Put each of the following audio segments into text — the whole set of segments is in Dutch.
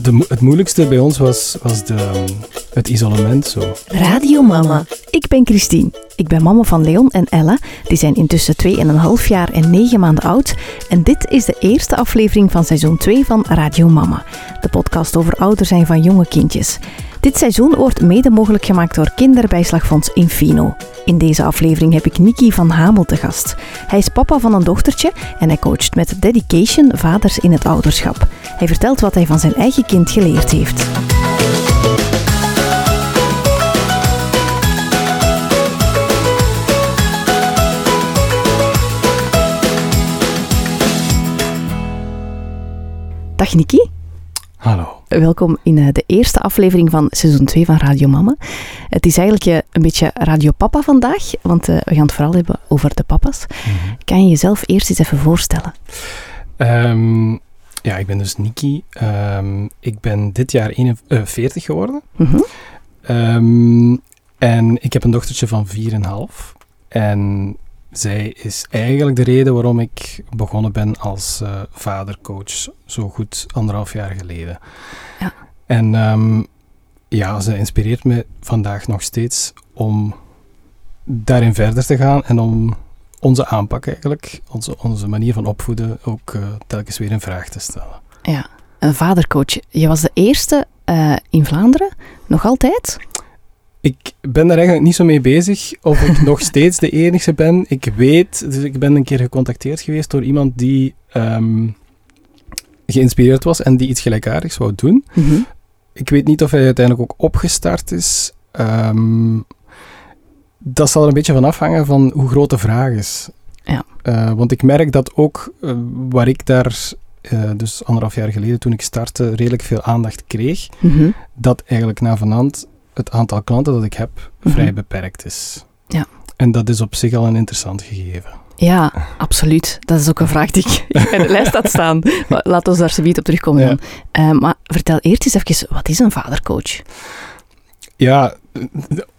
de, het moeilijkste bij ons was, was de, het isolement zo. Radio Mama. Ik ben Christine. Ik ben mama van Leon en Ella. Die zijn intussen 2,5 jaar en 9 maanden oud. En dit is de eerste aflevering van seizoen 2 van Radio Mama. De podcast over ouder zijn van jonge kindjes. Dit seizoen wordt mede mogelijk gemaakt door Kinderbijslagfonds Infino. In deze aflevering heb ik Nicky van Hamel te gast. Hij is papa van een dochtertje en hij coacht met dedication vaders in het ouderschap. Hij vertelt wat hij van zijn eigen kind geleerd heeft. Dag Nicky. Hallo. Welkom in eh, de eerste aflevering van seizoen 2 van Radio Mama. Het is eigenlijk eh, een beetje Radio Papa vandaag, want eh, we gaan het vooral hebben over de papa's. Kan je jezelf eerst eens even voorstellen? Ehm, ja, ik ben dus Niki. Ehm, ik ben dit jaar 41 geworden. Mhm. Ehm, en ik heb een dochtertje van 4,5. En zij is eigenlijk de reden waarom ik begonnen ben als eh, vadercoach, zo goed anderhalf jaar geleden. Ja. En ehm, ja, ze inspireert me vandaag nog steeds om daarin verder te gaan en om onze aanpak eigenlijk, onze, onze manier van opvoeden, ook eh, telkens weer in vraag te stellen. Ja, een vadercoach. Je was de eerste eh, in Vlaanderen, nog altijd? Ik ben daar eigenlijk niet zo mee bezig of ik nog steeds de enige ben. Ik weet, dus ik ben een keer gecontacteerd geweest door iemand die ehm, geïnspireerd was en die iets gelijkaardigs wou doen. Mhm. Ik weet niet of hij uiteindelijk ook opgestart is. Ehm, dat zal er een beetje van afhangen van hoe groot de vraag is. Ja. Eh, want ik merk dat ook eh, waar ik daar, eh, dus anderhalf jaar geleden toen ik startte, redelijk veel aandacht kreeg, Mhm. dat eigenlijk na vanand het aantal klanten dat ik heb Mhm. vrij beperkt is. Ja. En dat is op zich al een interessant gegeven. Ja, absoluut. Dat is ook een vraag die ik bij de lijst had staan. Maar Laat ons daar zoiets op terugkomen Ja. dan. Eh, maar vertel eerst eens even, wat is een vadercoach? Ja, op een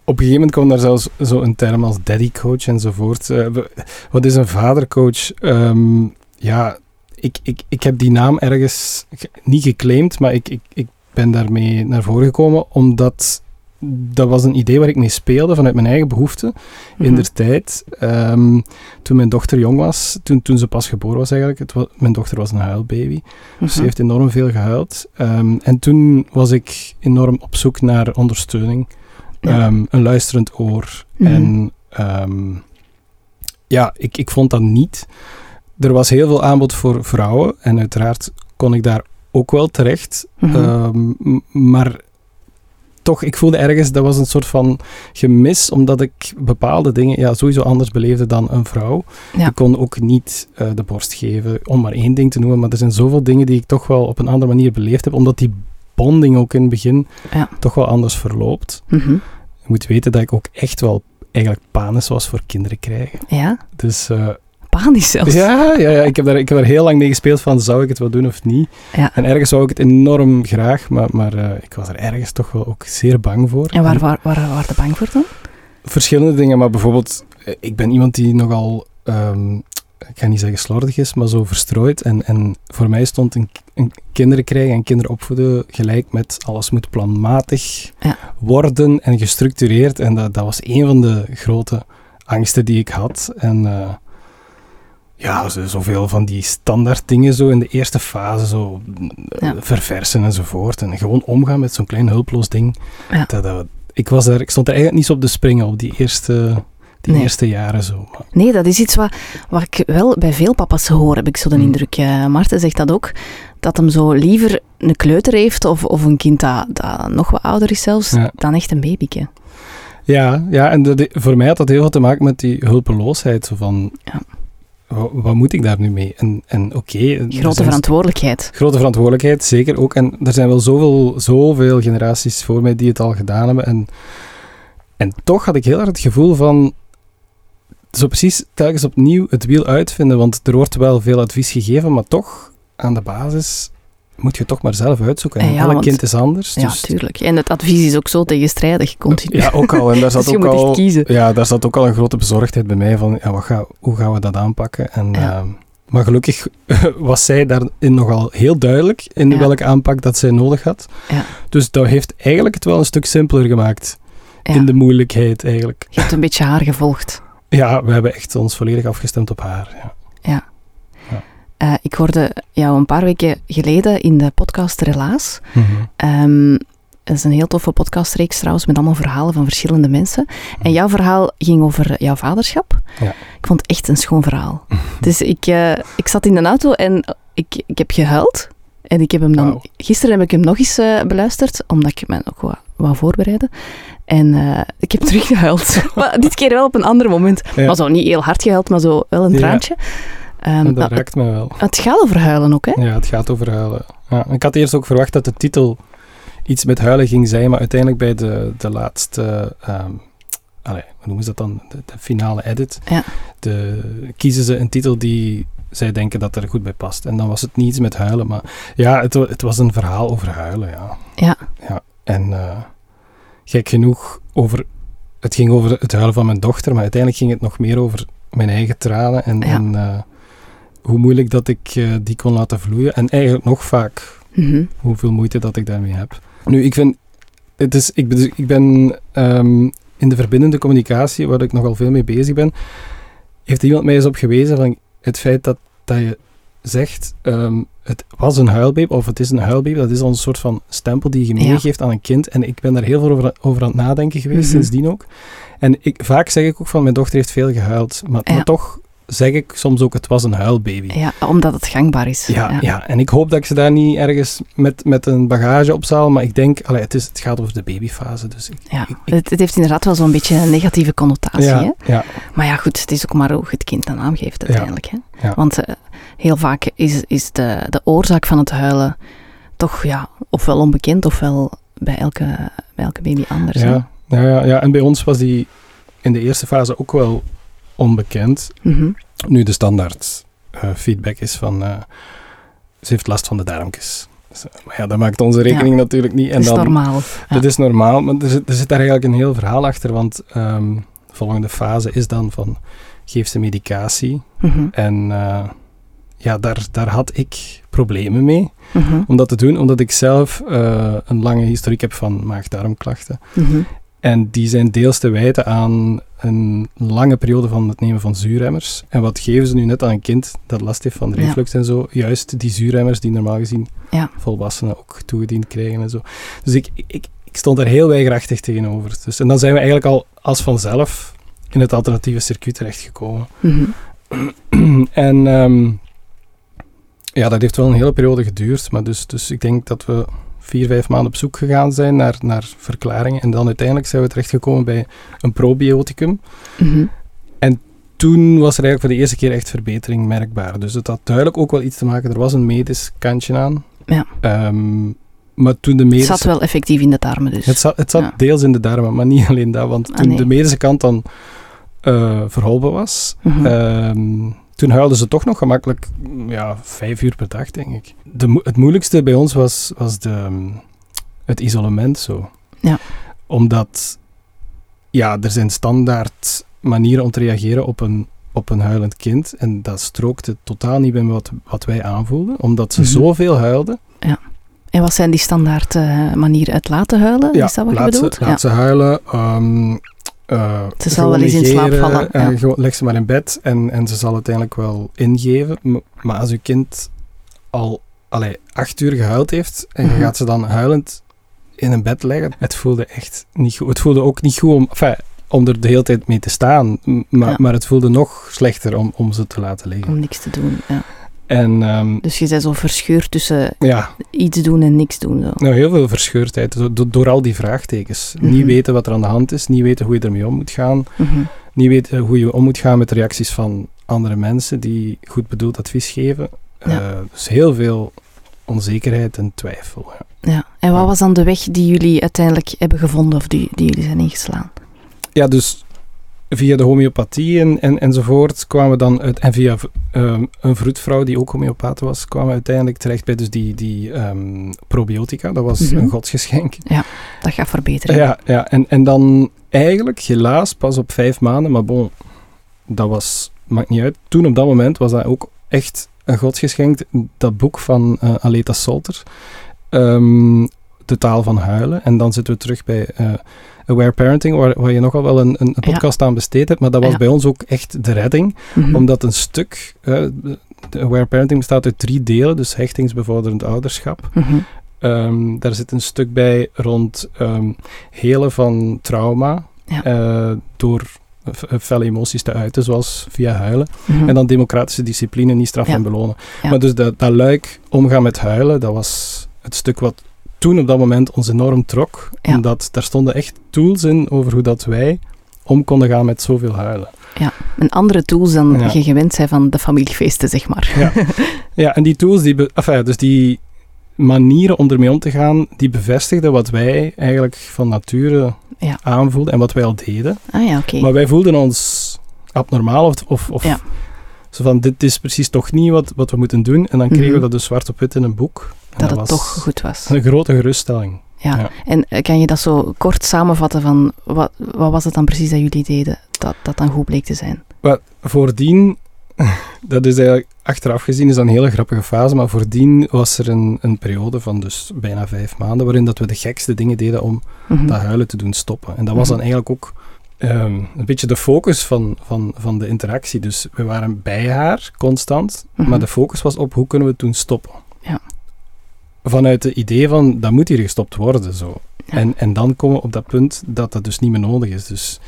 gegeven moment kwam daar zelfs zo'n term als daddy coach enzovoort. We- wat is een vadercoach? Ehm, ja, ik, ik, ik heb die naam ergens ge- niet geclaimd, maar ik, ik, ik ben daarmee naar voren gekomen omdat dat was een idee waar ik mee speelde vanuit mijn eigen behoeften in Mhm. der tijd. Ehm, toen mijn dochter jong was, toen, toen ze pas geboren was eigenlijk, het wa- mijn dochter was een huilbaby. Dus ze Mhm. heeft enorm veel gehuild. Ehm, en toen was ik enorm op zoek naar ondersteuning. Ja. Ehm, een luisterend oor. Mhm. En ja, ik, ik vond dat niet. Er was heel veel aanbod voor vrouwen. En uiteraard kon ik daar ook wel terecht. Maar toch, ik voelde ergens, dat was een soort van gemis, omdat ik bepaalde dingen ja, sowieso anders beleefde dan een vrouw. Ja. Ik kon ook niet eh, de borst geven, om maar één ding te noemen, maar er zijn zoveel dingen die ik toch wel op een andere manier beleefd heb, omdat die bonding ook in het begin Ja. toch wel anders verloopt. Mhm. Je moet weten dat ik ook echt wel eigenlijk panis was voor kinderen krijgen. Ja, Dus eh, panisch zelfs. ja, ja, ja ik, heb daar, ik heb daar heel lang mee gespeeld van, zou ik het wel doen of niet? Ja. En ergens zou ik het enorm graag, maar, maar eh, ik was er ergens toch wel ook zeer bang voor. En waar, waar, waar, waar de bang voor dan? Verschillende dingen, maar bijvoorbeeld, eh, ik ben iemand die nogal, ehm, ik ga niet zeggen slordig is, maar zo verstrooid. En, en voor mij stond een, een kinderen krijgen en kinderen opvoeden gelijk met alles moet planmatig Ja. worden en gestructureerd. En dat, dat was een van de grote angsten die ik had. En eh, ja, zo- zoveel van die standaard dingen zo in de eerste fase, zo eh, Ja. verversen enzovoort. En gewoon omgaan met zo'n klein hulploos ding. Ja. Dat, dat, ik, was daar, ik stond er eigenlijk niet zo op de springen op die eerste, die Nee. eerste jaren zo. Nee, dat is iets wat, wat ik wel bij veel papa's hoor, heb ik zo de Hmm. indruk. Eh, Marten zegt dat ook, dat hem zo liever een kleuter heeft of, of een kind dat, dat nog wat ouder is zelfs, Ja. dan echt een babyke. ja, ja, en voor mij had dat heel veel te maken met die hulpeloosheid. Zo van, Ja. Wa- wat moet ik daar nu mee? En, en oké... er Grote verantwoordelijkheid. Grote verantwoordelijkheid, zeker ook. En er zijn wel zoveel, zoveel generaties voor mij die het al gedaan hebben. En, en toch had ik heel erg het gevoel van... Zo precies telkens opnieuw het wiel uitvinden. Want er wordt wel veel advies gegeven, maar toch, aan de basis, moet je toch maar zelf uitzoeken. En Ja, elk want- kind is anders. Ja, dus, tuurlijk. En het advies is ook zo tegenstrijdig, continu. Ja, ook al. En daar zat Dus je ook al... Ja, daar zat ook al een grote bezorgdheid bij mij van, ja, wat ga, hoe gaan we dat aanpakken? En Ja. ehm, maar gelukkig was zij daarin nogal heel duidelijk in Ja. welke aanpak dat zij nodig had. Ja. Dus dat heeft eigenlijk het wel een stuk simpeler gemaakt. In de moeilijkheid eigenlijk. Je hebt een beetje haar gevolgd. Ja, we hebben echt ons volledig afgestemd op haar. Ja. Eh, ik hoorde jou een paar weken geleden in de podcast Relaas. Mhm. Ehm, dat is een heel toffe podcastreeks trouwens, met allemaal verhalen van verschillende mensen. En jouw verhaal ging over jouw vaderschap. Ja. Ik vond het echt een schoon verhaal. dus ik, eh, ik zat in de auto en ik, ik heb gehuild. En ik heb hem dan... Gisteren heb ik hem nog eens eh, beluisterd, omdat ik me wat wou voorbereiden. En ik heb terug gehuild. maar dit keer wel op een ander moment. Ja. Maar zo niet heel hard gehuild, maar zo wel een Ja. traantje. En dat raakt me wel. het gaat over huilen ook, hè? Ja, het gaat over huilen. Ja, ik had eerst ook verwacht dat de titel iets met huilen ging zijn, maar uiteindelijk bij de, de laatste, allee, hoe noemen ze dat dan, de, de finale edit, Ja. de, kiezen ze een titel die zij denken dat er goed bij past. En dan was het niet iets met huilen, maar ja, het, het was een verhaal over huilen, ja. Ja. ja. En eh, gek genoeg, over, het ging over het huilen van mijn dochter, maar uiteindelijk ging het nog meer over mijn eigen tranen en, Ja. en eh, hoe moeilijk dat ik eh, die kon laten vloeien. En eigenlijk nog vaak Mhm. hoeveel moeite dat ik daarmee heb. Nu, ik vind, het is, ik, ben- ik ben ehm, in de verbindende communicatie, waar ik nogal veel mee bezig ben, heeft iemand mij eens op gewezen van het feit dat, dat je zegt, ehm, het was een huilbaby, of het is een huilbaby, dat is al een soort van stempel die je Ja. meegeeft aan een kind. En ik ben daar heel veel over, over aan het nadenken geweest, Mhm. sindsdien ook. En ik, vaak zeg ik ook van, mijn dochter heeft veel gehuild, maar, Ja. maar toch zeg ik soms ook, het was een huilbaby. Ja, omdat het gangbaar is. Ja, ja. en ik hoop dat ik ze daar niet ergens met, met een bagage op zal, maar ik denk, allee, het, is, het gaat over de babyfase. Dus ik, Ja, ik- het, het heeft inderdaad wel zo'n beetje een negatieve connotatie. Hè? ja, Maar ja, goed, het is ook maar hoe het kind een naam geeft uiteindelijk. Hè? Ja. Want eh, heel vaak is, is de, de oorzaak van het huilen toch ja, ofwel onbekend ofwel bij elke, bij elke baby anders. ja, ja, ja, ja. En bij ons was die in de eerste fase ook wel onbekend. Mhm. Nu de standaard eh, feedback is van, eh, ze heeft last van de darmkes. Dus, eh, maar ja, dat maakt onze rekening natuurlijk niet. En Dat is dan, normaal. Ja. Dat is normaal, maar er zit, er zit daar eigenlijk een heel verhaal achter, want ehm, de volgende fase is dan van, geef ze medicatie. Mhm. En ja, daar, daar had ik problemen mee Mhm. om dat te doen, omdat ik zelf een lange historiek heb van maag-darmklachten. En die zijn deels te wijten aan een lange periode van het nemen van zuurremmers. En wat geven ze nu net aan een kind dat last heeft van Ja. reflux en zo? Juist die zuurremmers die normaal gezien Ja. volwassenen ook toegediend krijgen en zo. Dus ik, ik, ik stond daar heel weigerachtig tegenover. Dus, en dan zijn we eigenlijk al als vanzelf in het alternatieve circuit terechtgekomen. Mhm. en ehm, ja, dat heeft wel een hele periode geduurd. Maar dus, dus ik denk dat we vier, vijf maanden op zoek gegaan zijn naar, naar verklaringen. En dan uiteindelijk zijn we terechtgekomen bij een probioticum. Mhm. Toen was er eigenlijk voor de eerste keer echt verbetering merkbaar. Dus het had duidelijk ook wel iets te maken. Er was een medisch kantje aan. Ja. Ehm, maar toen de Het medische... zat wel effectief in de darmen dus. Het zat, het zat Ja. deels in de darmen, maar niet alleen dat. Want Ah, toen nee. de medische kant dan eh, verholpen was, Mhm. Ehm, toen huilden ze toch nog gemakkelijk mm, ja, vijf uur per dag, denk ik. De, het moeilijkste bij ons was, was de, ehm, het isolement zo. Ja. Omdat, ja, er zijn standaard manieren om te reageren op een, op een huilend kind. En dat strookte totaal niet bij wat, wat wij aanvoelden. Omdat ze Mhm. zoveel huilden. En wat zijn die standaard eh, manieren uit laten huilen? Ja, is dat wat je laat ze, laat ze huilen. ehm, eh, Ze zal wel eens in slaap vallen, ja. gewoon leg ze maar in bed en, en ze zal uiteindelijk wel ingeven. Maar als uw kind al allee, acht uur gehuild heeft en je Mhm. gaat ze dan huilend in een bed leggen, het voelde echt niet goed. Het voelde ook niet goed om, enfin, om er de hele tijd mee te staan, maar, Ja. maar het voelde nog slechter om, om ze te laten liggen. Om niks te doen. Ja. En ehm, Dus je bent zo verscheurd tussen ja, iets doen en niks doen. Zo. Nou, heel veel verscheurdheid do- do- door al die vraagtekens. Mhm. Niet weten wat er aan de hand is, niet weten hoe je ermee om moet gaan, Mhm. niet weten hoe je om moet gaan met de reacties van andere mensen die goed bedoeld advies geven. Ja. Eh, dus heel veel onzekerheid en twijfel. Ja. Ja. En wat was dan de weg die jullie uiteindelijk hebben gevonden of die, die jullie zijn ingeslaan? ja, dus via de homeopathie en, en, enzovoort kwamen we dan uit, en via ehm, een vroedvrouw die ook homeopaat was, kwamen we uiteindelijk terecht bij dus die, die ehm, probiotica. Dat was Mhm. een godsgeschenk. Dat gaat verbeteren. Ja, ja en, en dan eigenlijk helaas pas op vijf maanden, maar bon, dat was, maakt niet uit. Toen op dat moment was dat ook echt een godsgeschenk, dat boek van uh, Aleta Solter, um, De taal van huilen. En dan zitten we terug bij uh, Aware Parenting, waar, waar, je nogal wel een, een podcast aan besteed hebt, maar dat was ja. bij ons ook echt de redding, Mhm. omdat een stuk, uh, de Aware Parenting bestaat uit drie delen, dus hechtingsbevorderend ouderschap. Mhm. Um, daar zit een stuk bij rond um, helen van trauma Ja. uh, door felle emoties te uiten, zoals via huilen. Mhm. En dan democratische discipline, niet straf en belonen. Maar dus dat, dat luik omgaan met huilen, dat was het stuk wat toen op dat moment ons enorm trok. Ja. Omdat daar stonden echt tools in over hoe dat wij om konden gaan met zoveel huilen. Ja, een andere tools dan Ja. je gewend bent van de familiefeesten, zeg maar. Ja. Ja, en die tools, die, enfin, dus die manieren om ermee om te gaan, die bevestigden wat wij eigenlijk van nature Ja. aanvoelden en wat wij al deden. Ah ja, oké. Maar wij voelden ons abnormaal of, of, of Ja. zo van, dit is precies toch niet wat, wat we moeten doen. En dan kregen Mhm. we dat dus zwart op wit in een boek. En Dat het toch goed was. Een grote geruststelling. Ja. ja. En eh, kan je dat zo kort samenvatten van wat, wat was het dan precies dat jullie deden dat dat dan goed bleek te zijn? Maar voordien, dat is eigenlijk achteraf gezien is dat een hele grappige fase, maar voordien was er een, een periode van dus bijna vijf maanden waarin dat we de gekste dingen deden om Mhm. dat huilen te doen stoppen. En dat was dan Mhm. eigenlijk ook ehm, een beetje de focus van, van, van de interactie. Dus we waren bij haar constant, Mhm. maar de focus was op hoe kunnen we het doen stoppen. Ja. Vanuit het idee van, dat moet hier gestopt worden, zo. Ja. En, en dan komen we op dat punt dat dat dus niet meer nodig is. Dus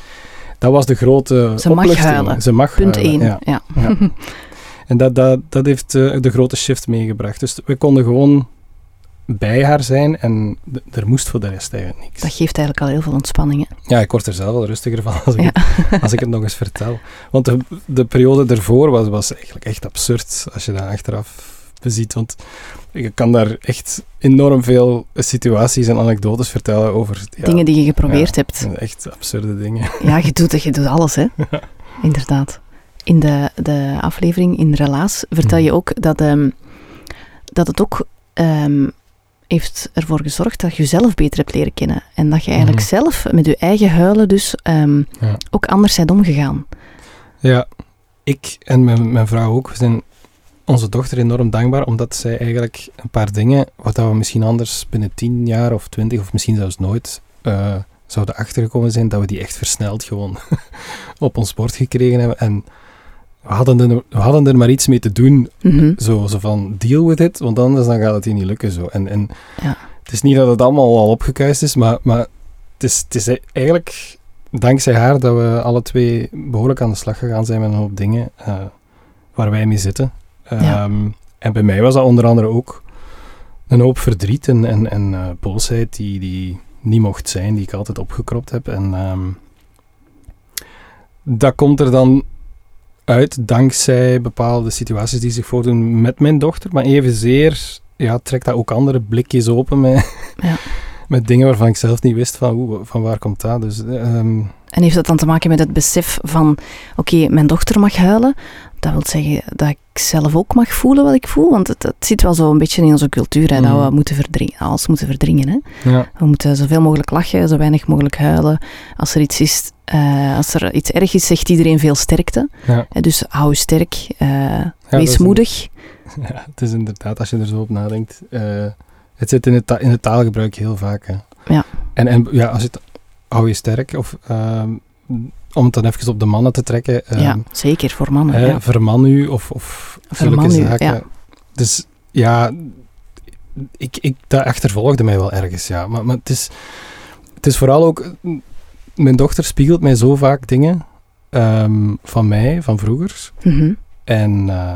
dat was de grote Ze mag huilen. Ze mag Punt huilen, 1. ja. Ja. Ja. En dat, dat, dat heeft eh, de grote shift meegebracht. Dus we konden gewoon bij haar zijn en er moest voor de rest eigenlijk niks. Dat geeft eigenlijk al heel veel ontspanning. Hè? Ja, ik word er zelf wel rustiger van als ik, Ja. het, als ik het nog eens vertel. Want de, de periode ervoor was, was eigenlijk echt absurd als je dat achteraf beziet. Want ik kan daar echt enorm veel situaties en anekdotes vertellen over ja, Dingen die je geprobeerd ja, hebt. echt absurde dingen. Ja, je doet, je doet alles, hè? Inderdaad. In de, de aflevering in Relaas vertel je ook dat, ehm, dat het ook ehm, heeft ervoor gezorgd dat je jezelf beter hebt leren kennen. En dat je eigenlijk Mhm. zelf met je eigen huilen dus ehm, Ja. ook anders bent omgegaan. Ja, ik en mijn, mijn vrouw ook, we zijn onze dochter enorm dankbaar, omdat zij eigenlijk een paar dingen, wat we misschien anders binnen tien jaar of twintig, of misschien zelfs nooit, eh, zouden achtergekomen zijn, dat we die echt versneld gewoon op ons bord gekregen hebben. En we hadden, er, we hadden er maar iets mee te doen, Mhm. zo, zo van deal with it, want anders dan gaat het hier niet lukken. Zo. En, en Ja. het is niet dat het allemaal al opgekuist is, maar, maar het, is, het is eigenlijk dankzij haar dat we alle twee behoorlijk aan de slag gegaan zijn met een hoop dingen eh, waar wij mee zitten. Ja. Ehm, en bij mij was dat onder andere ook een hoop verdriet en, en, en eh, boosheid die, die niet mocht zijn, die ik altijd opgekropt heb. En ehm, dat komt er dan uit dankzij bepaalde situaties die zich voordoen met mijn dochter, maar evenzeer ja, trekt dat ook andere blikjes open met, Ja. met dingen waarvan ik zelf niet wist van, oeh, van waar komt dat. Dus ehm, En heeft dat dan te maken met het besef van, oké, mijn dochter mag huilen. Dat wil zeggen dat ik zelf ook mag voelen wat ik voel. Want het, het zit wel zo een beetje in onze cultuur, hè, dat Mhm. we moeten verdringen, alles moeten verdringen. Hè. ja, We moeten zoveel mogelijk lachen, zo weinig mogelijk huilen. Als er iets is, eh, als er iets erg is, zegt iedereen veel sterkte. ja. Eh, Dus hou sterk, eh, Ja, wees een- moedig. Ja, het is inderdaad, als je er zo op nadenkt, het zit in het, ta- in het taalgebruik heel vaak. Hè. Ja. En, en ja, als je het, hou je sterk, of ehm, om het dan even op de mannen te trekken, ehm, ja, zeker, voor mannen. hè, ja. verman u, of, of Verman zulke u, zaken. ja. Dus ja, ik, ik, dat achtervolgde mij wel ergens, ja. Maar, maar het, is, het is vooral ook, mijn dochter spiegelt mij zo vaak dingen ehm, van mij, van vroeger. Mhm. En eh,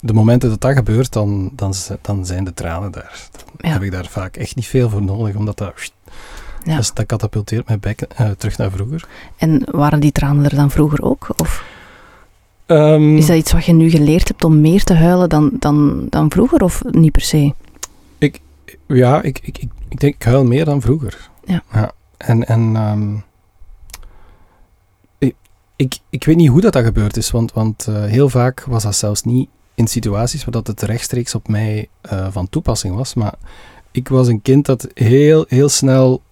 de momenten dat dat gebeurt, dan, dan, dan zijn de tranen daar. Dan Ja. heb ik daar vaak echt niet veel voor nodig, omdat dat, Ja. dus dat katapulteert mijn bek eh, terug naar vroeger. En waren die tranen er dan vroeger ook? Of Ehm, is dat iets wat je nu geleerd hebt om meer te huilen dan, dan, dan vroeger? Of niet per se? Ja, ik, ik, ik, ik denk, ik huil meer dan vroeger. Ja. En, en ehm, ik, ik, ik weet niet hoe dat, dat gebeurd is, want, want eh, heel vaak was dat zelfs niet in situaties waar dat het rechtstreeks op mij eh, van toepassing was. Maar ik was een kind dat heel, heel snel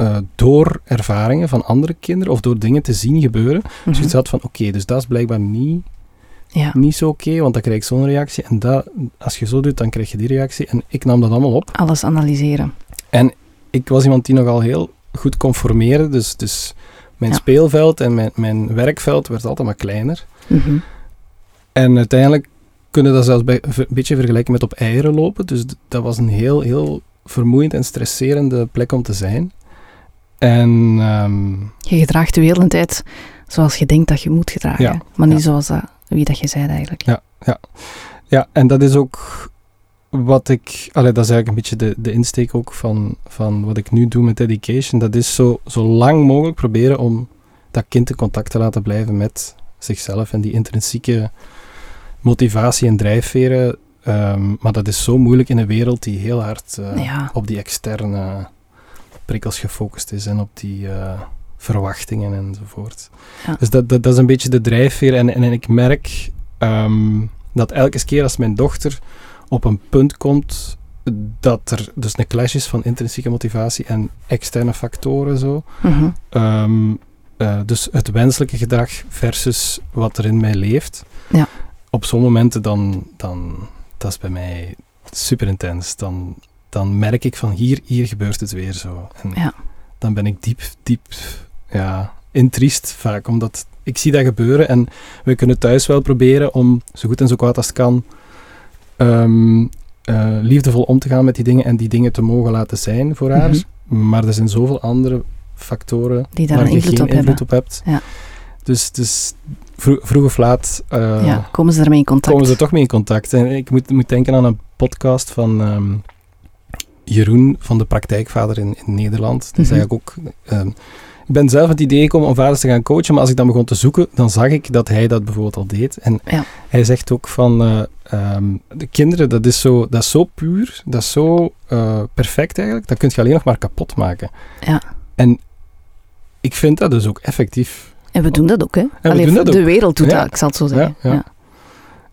eh, door ervaringen van andere kinderen of door dingen te zien gebeuren, Mhm. zoiets had van, oké, dus dat is blijkbaar niet Ja. niet zo oké, want dan krijg ik zo'n reactie. En dat, als je zo doet, dan krijg je die reactie. En ik nam dat allemaal op. Alles analyseren. Ik was iemand die nogal heel goed conformeerde, dus, dus mijn Ja. speelveld en mijn, mijn werkveld werd altijd maar kleiner. Mhm. En uiteindelijk kunnen dat zelfs bij, een beetje vergelijken met op eieren lopen. Dus dat was een heel, heel vermoeiend en stresserende plek om te zijn. En ehm, Je gedraagt de hele tijd zoals je denkt dat je moet gedragen. Ja. Maar niet Ja. zoals dat, wie dat je zei eigenlijk. Ja. ja, en dat is ook wat ik... Allee, dat is eigenlijk een beetje de, de insteek ook van, van wat ik nu doe met Dedication. Dat is zo, zo lang mogelijk proberen om dat kind in contact te laten blijven met zichzelf en die intrinsieke motivatie en drijfveren. Ehm, maar dat is zo moeilijk in een wereld die heel hard eh, Ja. op die externe prikkels gefocust is en op die eh, verwachtingen enzovoort. Ja. Dus dat, dat, dat is een beetje de drijfveer. En, en, ik merk ehm, dat elke keer als mijn dochter op een punt komt dat er dus een clash is van intrinsieke motivatie en externe factoren zo. Mhm. Ehm, eh, dus het wenselijke gedrag versus wat er in mij leeft. Ja. Op zo'n momenten dan, dan, dat is bij mij super intens. Dan, dan merk ik van hier, hier gebeurt het weer zo. En Ja. dan ben ik diep, diep, ja, intriest vaak, omdat ik zie dat gebeuren en we kunnen thuis wel proberen om zo goed en zo kwaad als het kan ehm, eh, liefdevol om te gaan met die dingen en die dingen te mogen laten zijn voor haar. Mhm. Maar er zijn zoveel andere factoren Die daar waar je invloed geen op invloed hebben. op hebt. Ja. Dus, dus vro- vroeg of laat eh, ja, komen ze daarmee in contact? komen ze toch mee in contact. En ik moet, moet denken aan een podcast van ehm, Jeroen van de Praktijkvader in, in Nederland. Dat is Mhm. eigenlijk ook... ehm, ik ben zelf het idee gekomen om vaders te gaan coachen, maar als ik dan begon te zoeken, dan zag ik dat hij dat bijvoorbeeld al deed. En Ja. hij zegt ook van, eh, ehm, de kinderen, dat is zo, dat is zo puur, dat is zo eh, perfect eigenlijk, dat kun je alleen nog maar kapot maken. Ja. En ik vind dat dus ook effectief. En we doen dat ook, hè? we Allee, doen dat de wereld doet Ja. dat, ik zal het zo zeggen. Ja.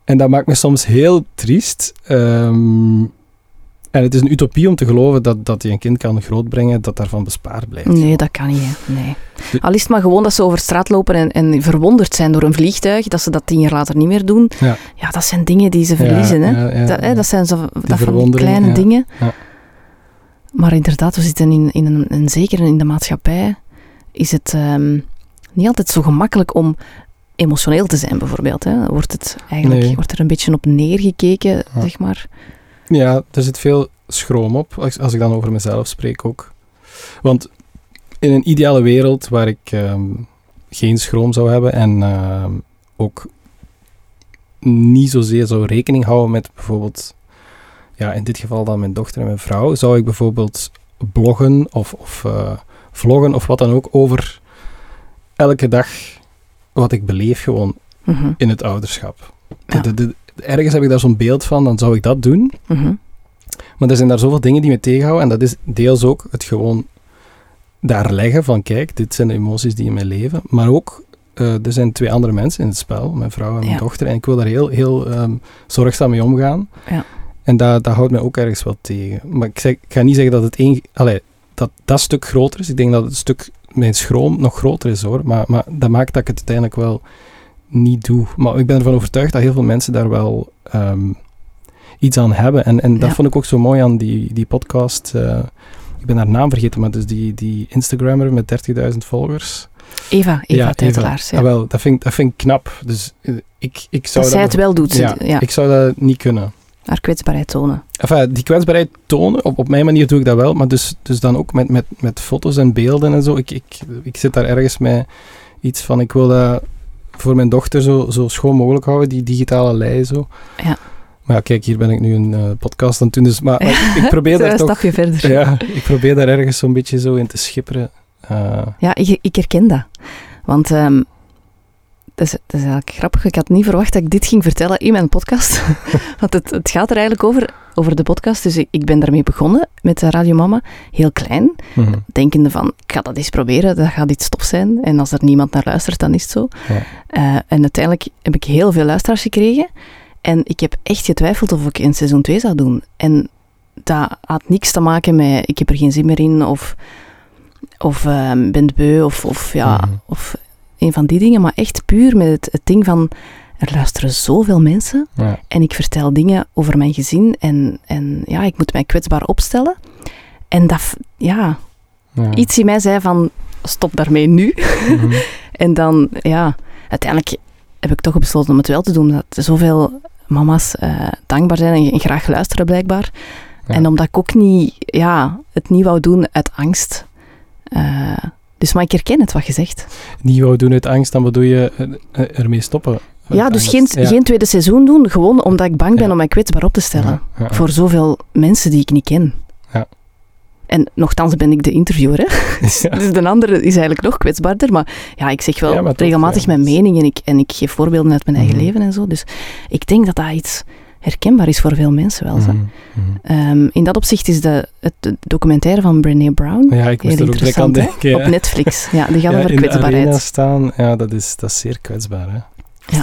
En dat maakt me soms heel triest. Ehm, en het is een utopie om te geloven dat, dat je een kind kan grootbrengen dat daarvan bespaard blijft. Nee, dat kan niet, hè. Nee. De- Al is het maar gewoon dat ze over straat lopen en, en verwonderd zijn door een vliegtuig, dat ze dat tien jaar later niet meer doen. Ja. dat zijn dingen die ze verliezen, hè. Ja, ja, dat, hè, ja. dat zijn zo, dat van die kleine ja. dingen. Ja. Maar inderdaad, we zitten in, in een, en zeker in de maatschappij, is het ehm, niet altijd zo gemakkelijk om emotioneel te zijn, bijvoorbeeld. Hè. Wordt, het eigenlijk, Nee. wordt er een beetje op neergekeken, Ja. zeg maar. Ja, er zit veel schroom op, als, als ik dan over mezelf spreek ook. Want in een ideale wereld waar ik ehm, geen schroom zou hebben en ehm, ook niet zozeer zou rekening houden met bijvoorbeeld, ja, in dit geval dan mijn dochter en mijn vrouw, zou ik bijvoorbeeld bloggen of, of eh, vloggen of wat dan ook over elke dag wat ik beleef gewoon Mhm, in het ouderschap. Ja. De- de- de- ergens heb ik daar zo'n beeld van, dan zou ik dat doen. mhm. Maar er zijn daar zoveel dingen die me tegenhouden. En dat is deels ook het gewoon daar leggen van, kijk, dit zijn de emoties die in mijn leven. Maar ook, eh, er zijn twee andere mensen in het spel, mijn vrouw en mijn Ja. dochter. En ik wil daar heel, heel ehm, zorgzaam mee omgaan. Ja. En dat, dat houdt mij ook ergens wel tegen. Maar ik, zeg, ik ga niet zeggen dat het één, allee, dat, dat stuk groter is. Ik denk dat het stuk, mijn schroom nog groter is hoor. Maar, maar dat maakt dat ik het uiteindelijk wel niet doe. Maar ik ben ervan overtuigd dat heel veel mensen daar wel ehm, iets aan hebben. En, en dat Ja. vond ik ook zo mooi aan die, die podcast. eh, ik ben haar naam vergeten, maar dus die, die Instagrammer met 30.000 volgers. Eva, Eva Tijtelaars. Ja. Ah, wel, dat vind, ik- dat vind ik knap. Dus eh, ik, ik zou Dat zij het wel doet. ja, Ja, ik zou dat niet kunnen. haar kwetsbaarheid tonen. Enfin, die kwetsbaarheid tonen, op, op mijn manier doe ik dat wel, maar dus, dus dan ook met, met, met foto's en beelden en zo. Ik, ik, ik zit daar ergens met iets van, ik wil dat voor mijn dochter zo, zo schoon mogelijk houden, die digitale lei zo. Ja. Maar ja, kijk, hier ben ik nu een eh, podcast aan het doen, dus, maar, maar ik, ik probeer daar toch... verder. Ja, ik probeer daar ergens zo'n beetje zo in te schipperen. Ja, ik, ik herken dat. Want ehm dat, is, dat is eigenlijk grappig. Ik had niet verwacht dat ik dit ging vertellen in mijn podcast. Want het, het gaat er eigenlijk over, over de podcast. Dus ik, ik ben daarmee begonnen met de Radio Mama. Heel klein. mhm. Denkende van, ik ga dat eens proberen. Dat gaat iets tof zijn. En als er niemand naar luistert, dan is het zo. Ja. Eh, en uiteindelijk heb ik heel veel luisteraars gekregen. En ik heb echt getwijfeld of ik in seizoen 2 zou doen. En dat had niks te maken met, ik heb er geen zin meer in. Of, of ehm ben het beu. Of, of ja, Mhm. of een van die dingen, maar echt puur met het, het ding van er luisteren zoveel mensen Ja. en ik vertel dingen over mijn gezin en, en ja, ik moet mij kwetsbaar opstellen. En dat, ja, Ja. iets in mij zei van, stop daarmee nu. Mhm. En dan, ja, uiteindelijk heb ik toch besloten om het wel te doen, omdat zoveel mama's eh, dankbaar zijn en, graag luisteren blijkbaar. Ja. En omdat ik ook niet, ja, het niet wou doen uit angst. Eh, dus maar ik herken het wat je zegt. Niet wou doen uit angst, dan bedoel je eh, eh, ermee stoppen. Ja, dus geen, Ja. geen tweede seizoen doen, gewoon omdat ik bang ben Ja. om mij kwetsbaar op te stellen. Ja. Voor zoveel mensen die ik niet ken. Ja. En nogthans ben ik de interviewer, hè. Ja. Dus de andere is eigenlijk nog kwetsbaarder. Maar ja, ik zeg wel regelmatig mijn mening en ik, en ik geef voorbeelden uit mijn eigen Mhm. leven en zo. Dus ik denk dat dat iets herkenbaar is voor veel mensen wel. zo. Mhm, mhm. Ehm, in dat opzicht is de, het documentaire van Brené Brown Ja, ik heel er ook interessant, denken. ja. op Netflix. Ja, die gaat Ja, over kwetsbaarheid. staan, ja, dat is, dat is zeer kwetsbaar, hè.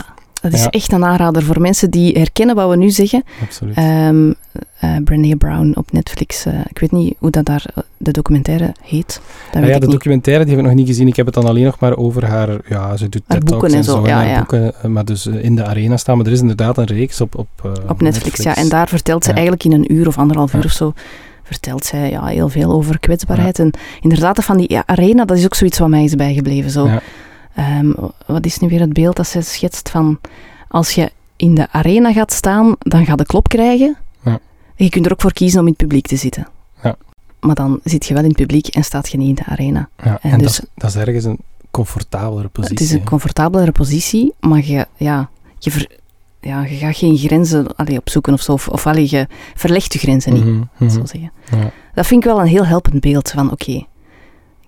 Dat is Ja. echt een aanrader voor mensen die herkennen wat we nu zeggen. Absoluut. Ehm eh Brené Brown op Netflix. eh, ik weet niet hoe dat daar eh, de documentaire heet. Dat Ja, weet ja, ik de niet. documentaire die heb ik nog niet gezien. Ik heb het dan alleen nog maar over haar... Ja, ze doet Haar TED boeken en zo, en ja, haar ja. boeken, maar dus in de arena staan. Maar er is inderdaad een reeks op, op, Op Netflix, ja. En daar vertelt ze Ja. eigenlijk in een uur of anderhalf uur Ja. of zo, vertelt zij ja, heel veel over kwetsbaarheid. En inderdaad, van die ja, arena, dat is ook zoiets wat mij is bijgebleven. Zo. Ehm, wat is nu weer het beeld dat zij schetst van, als je in de arena gaat staan, dan ga je klop krijgen. Ja. Je kunt er ook voor kiezen om in het publiek te zitten. Ja. Maar dan zit je wel in het publiek en staat je niet in de arena. Ja, En en dus- dat, is, dat is ergens een comfortabelere positie. Het is een comfortabelere positie, maar je, ja, je, ver- ja, je gaat geen grenzen allee, opzoeken of zo. Of, of allee, je verlegt je grenzen niet, Mhm, mhm. zo zeggen. Ja. Dat vind ik wel een heel helpend beeld van, oké,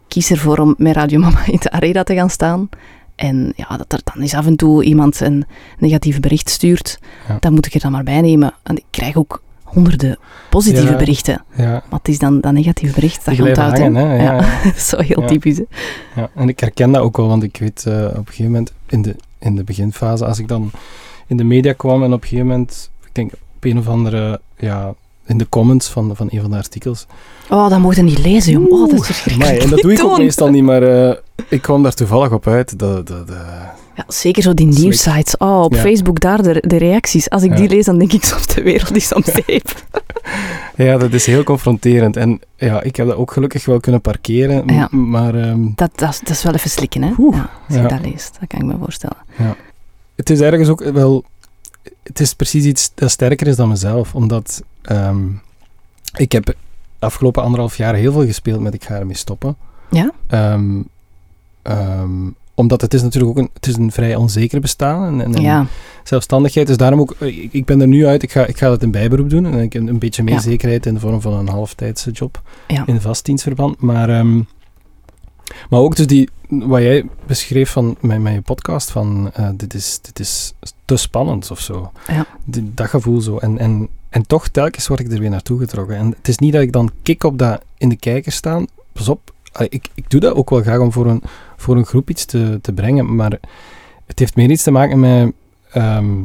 kies ervoor om met Radio Mama in de arena te gaan staan. En ja, dat er dan eens af en toe iemand een negatief bericht stuurt, Ja. dan moet ik er dan maar bij nemen. En ik krijg ook honderden positieve Ja. berichten. Ja, Wat is dan dat negatieve bericht? Dat gaat uit, hè? hangen, hè. Ja, dat is zo heel typisch, hè? Ja, en ik herken dat ook wel, want ik weet eh, op een gegeven moment in de, in de beginfase, als ik dan in de media kwam en op een gegeven moment, ik denk op een of andere, ja, in de comments van, van een van de artikels. Oh, dat mocht je niet lezen, joh. Oh, dat is verschrikkelijk. amai, en dat doe ik ook meestal niet, maar eh, ik kwam daar toevallig op uit. Dat, dat, dat- Ja, zeker zo die nieuwsites. Oh, op Ja. Facebook daar de, de reacties. Als ik Ja. die lees, dan denk ik soms de wereld is om zeep. ja, dat is heel confronterend. En ja, ik heb dat ook gelukkig wel kunnen parkeren, Ja. maar ehm, Dat, dat, is- dat is wel even slikken, hè? Oeh, ja, als je dat leest, dat kan ik me voorstellen. het is ergens ook wel... Het is precies iets dat sterker is dan mezelf, omdat ehm, ik heb de afgelopen anderhalf jaar heel veel gespeeld met ik ga ermee stoppen. Ja? Ehm, ehm, omdat het is natuurlijk ook een, het is een vrij onzeker bestaan en, en, Ja, zelfstandigheid. Dus daarom ook, ik, ik ben er nu uit, ik ga, ik ga dat in bijberoep doen. En ik heb een beetje meer Ja. zekerheid in de vorm van een halftijdse job ja. in vastdienstverband. Maar, maar ook dus die, wat jij beschreef van mijn, mijn podcast, van eh, dit, is, dit is te spannend of zo. Ja. Die- dat gevoel zo. En, en, en toch, telkens word ik er weer naartoe getrokken. En het is niet dat ik dan kik op dat in de kijker staan. Pas op, ik, ik doe dat ook wel graag om voor een, voor een groep iets te, te brengen. Maar het heeft meer iets te maken met... ehm,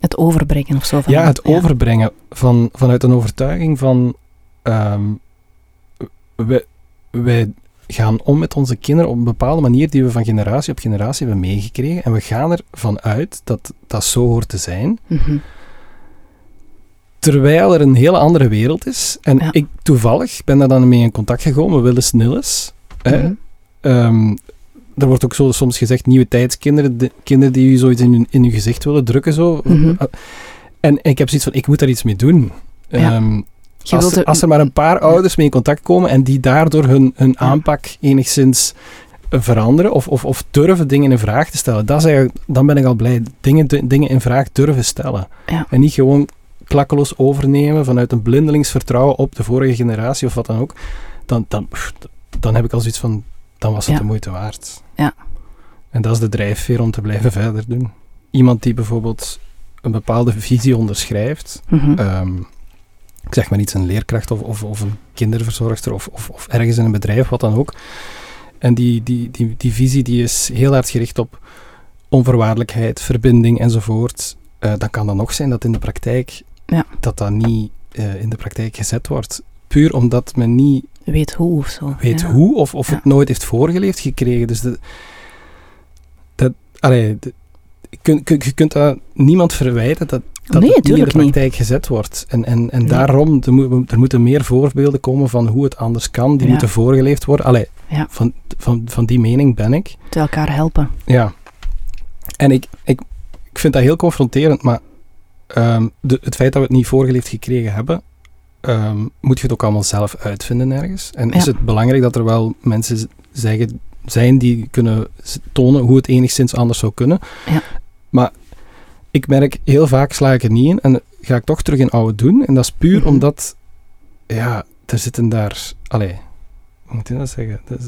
Het overbrengen of zo. Van, ja, het overbrengen van, vanuit een overtuiging van ehm, wij, wij gaan om met onze kinderen op een bepaalde manier die we van generatie op generatie hebben meegekregen. En we gaan ervan uit dat dat zo hoort te zijn. Mhm. Terwijl er een hele andere wereld is. En Ja. ik toevallig ben daar dan mee in contact gekomen, Willis Nilles. Ehm, er wordt ook zo soms gezegd, nieuwe tijdskinderen, de, kinderen die u zoiets in hun, in uw gezicht willen drukken. Zo. Mhm. En ik heb zoiets van, ik moet daar iets mee doen. Ja. Ehm, als, er- als er maar een paar ouders mee in contact komen en die daardoor hun, hun aanpak enigszins veranderen of, of, of durven dingen in vraag te stellen, dat is eigenlijk, dan ben ik al blij. Dingen, de- dingen in vraag durven stellen. Ja. En niet gewoon klakkeloos overnemen vanuit een blindelings vertrouwen op de vorige generatie of wat dan ook. Dan, dan, dan heb ik al zoiets van, dan was het Ja. de moeite waard. Ja. En dat is de drijfveer om te blijven verder doen. Iemand die bijvoorbeeld een bepaalde visie onderschrijft, Mhm. Ehm, ik zeg maar iets, een leerkracht of, of, of een kinderverzorgster of, of, of ergens in een bedrijf, wat dan ook. En die, die, die, die visie die is heel hard gericht op onvoorwaardelijkheid, verbinding enzovoort. Eh dan kan dat nog zijn dat in de praktijk Ja. dat dat niet eh, in de praktijk gezet wordt. Puur omdat men niet Weet hoe of zo. weet ja. hoe of, of Ja. het nooit heeft voorgeleefd gekregen. Dus de, dat, allee, de- je, kunt, je kunt dat niemand verwijten dat, dat Nee, het niet in de niet. praktijk gezet wordt. En, en, en Nee. daarom, er, moet- er moeten meer voorbeelden komen van hoe het anders kan. Die Ja. moeten voorgeleefd worden. Allee, Ja. van, van, van die mening ben ik. Te elkaar helpen. Ja. En ik, ik, ik vind dat heel confronterend, maar ehm, de, het feit dat we het niet voorgeleefd gekregen hebben, ehm, moet je het ook allemaal zelf uitvinden ergens. En is het belangrijk dat er wel mensen zeggen, zijn die kunnen tonen hoe het enigszins anders zou kunnen. Ja. Maar ik merk, heel vaak sla ik er niet in en ga ik toch terug in oude doen. En dat is puur Mhm. omdat, ja, er zitten daar, allee, hoe moet je dat zeggen? Er,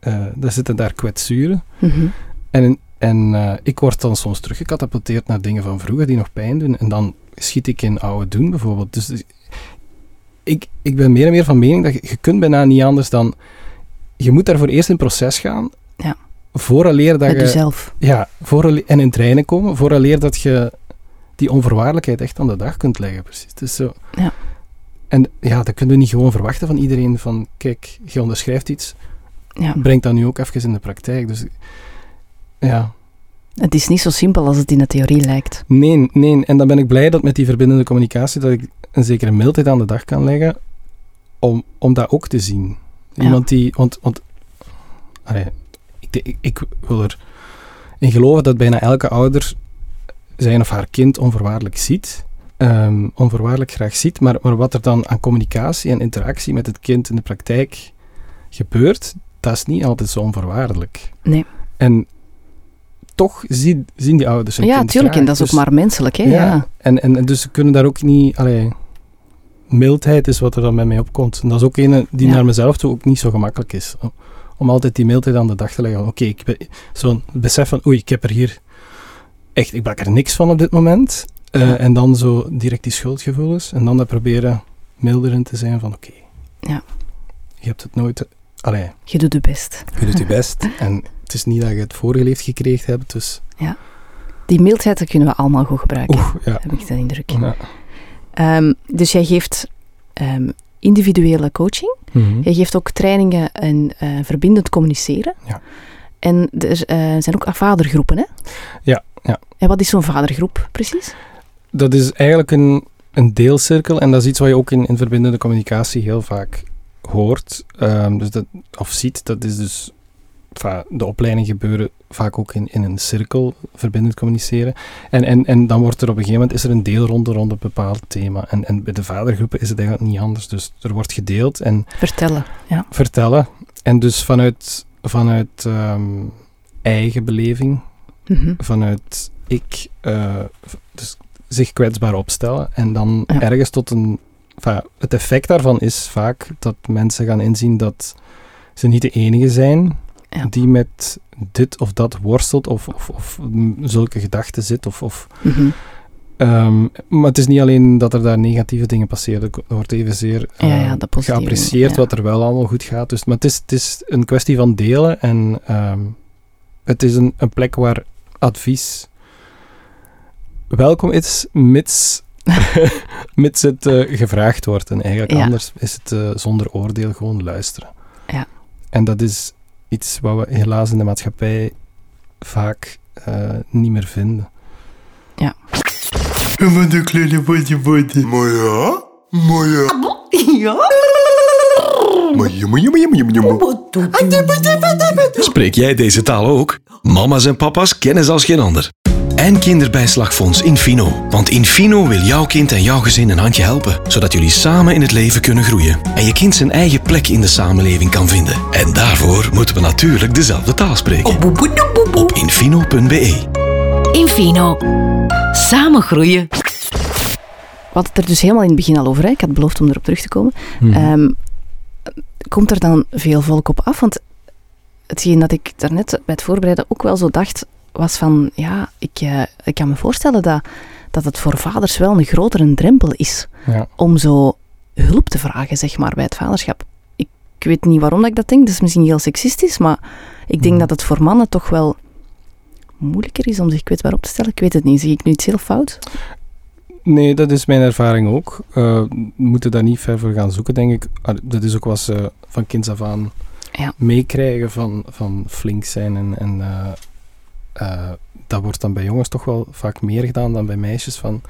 eh, er zitten daar kwetsuren. Mhm. En, en eh, ik word dan soms teruggecatapulteerd naar dingen van vroeger die nog pijn doen. En dan schiet ik in oude doen bijvoorbeeld. Dus dus ik, ik ben meer en meer van mening dat je, je kunt bijna niet anders dan... Je moet daarvoor eerst in proces gaan. Vooraleer dat Met je... jezelf. Ja, voorale- en in treinen komen. Vooraleer dat je die onvoorwaardelijkheid echt aan de dag kunt leggen. Precies. Het is zo... Ja. En ja, dat kunnen we niet gewoon verwachten van iedereen. Van, kijk, je onderschrijft iets. Ja. Breng dat nu ook even in de praktijk. Dus ja... Het is niet zo simpel als het in de theorie lijkt. Nee, nee. En dan ben ik blij dat met die verbindende communicatie dat ik een zekere mildheid aan de dag kan leggen om, om dat ook te zien. Ja. Iemand die... Want, want allee, ik, wil er in geloven dat bijna elke ouder zijn of haar kind onvoorwaardelijk ziet. ehm, onvoorwaardelijk graag ziet. Maar, maar wat er dan aan communicatie en interactie met het kind in de praktijk gebeurt, dat is niet altijd zo onvoorwaardelijk. Nee. En toch zien, zien die ouders hun Ja, kind tuurlijk. En dat is ook Dus- maar menselijk, hè? Ja. en, en, en dus ze kunnen daar ook niet... Allee, mildheid is wat er dan bij mij opkomt. En dat is ook een die Ja. naar mezelf toe ook niet zo gemakkelijk is. Om, altijd die mildheid aan de dag te leggen. Oké, ik ben zo'n besef van... Oei, ik heb er hier... Echt, ik bak er niks van op dit moment. Eh, Ja. En dan zo direct die schuldgevoelens. En dan dat proberen milder in te zijn van... Oké, Ja. je hebt het nooit... Allee, Je doet je best. je doet je best. en het is niet dat je het voorgeleefd gekregen hebt. Dus... Die mildheid dat kunnen we allemaal goed gebruiken. Oeh, ja. Heb ik de indruk. ja. Ehm, dus jij geeft ehm, individuele coaching. Mhm. Jij geeft ook trainingen en eh, verbindend communiceren. Ja. En er eh, zijn ook vadergroepen, hè? Ja, ja. En wat is zo'n vadergroep precies? Dat is eigenlijk een, een deelcirkel en dat is iets wat je ook in, in verbindende communicatie heel vaak hoort Ehm, dus dat, of ziet. Dat is dus de opleidingen gebeuren vaak ook in, in een cirkel, verbindend communiceren. En, en, en dan wordt er op een gegeven moment is er een deelronde rond een bepaald thema. En, en bij de vadergroepen is het eigenlijk niet anders. Dus er wordt gedeeld en Vertellen. Ja. vertellen. En dus vanuit, vanuit ehm, eigen beleving Mhm. vanuit ik, eh, dus zich kwetsbaar opstellen en dan Ja. ergens tot een. het effect daarvan is vaak dat mensen gaan inzien dat ze niet de enige zijn Ja. die met dit of dat worstelt of, of, of zulke gedachten zit. Of, of, Mhm. ehm, maar het is niet alleen dat er daar negatieve dingen passeren, er wordt evenzeer Ja, ja, eh, positieve geapprecieerd wat er wel allemaal goed gaat. Dus, maar het is, het is een kwestie van delen en ehm, het is een, een plek waar advies welkom is, mits, mits het eh, gevraagd wordt. En eigenlijk Ja. anders is het eh, zonder oordeel gewoon luisteren. Ja. En dat is iets wat we helaas in de maatschappij vaak eh, niet meer vinden. Wat een kleine body body. Maar ja? Maar ja? Ja? Maar ja, maar ja, maar ja? Spreek jij deze taal ook? Mama's en papa's kennen ze als geen ander. En Kinderbijslagfonds Infino. Want Infino wil jouw kind en jouw gezin een handje helpen, zodat jullie samen in het leven kunnen groeien. En je kind zijn eigen plek in de samenleving kan vinden. En daarvoor moeten we natuurlijk dezelfde taal spreken. Op infino.be. Infino. Samen groeien. We hadden het er dus helemaal in het begin al over. Hè? Ik had beloofd om erop terug te komen. Mhm. Ehm, komt er dan veel volk op af? Want hetgeen dat ik daarnet bij het voorbereiden ook wel zo dacht, was van, ja, ik, eh, ik kan me voorstellen dat, dat het voor vaders wel een grotere drempel is ja. om zo hulp te vragen, zeg maar, bij het vaderschap. Ik, ik weet niet waarom dat ik dat denk, dat is misschien heel seksistisch, maar ik denk Mhm. dat het voor mannen toch wel moeilijker is om zich kwetsbaar op te stellen. Ik weet het niet, zie ik nu iets heel fout? Nee, dat is mijn ervaring ook. Eh, we moeten daar niet ver voor gaan zoeken, denk ik. Ah, Dat is ook wat ze van kinds af aan Ja. meekrijgen van, van flink zijn en, en eh, eh, dat wordt dan bij jongens toch wel vaak meer gedaan dan bij meisjes. Van,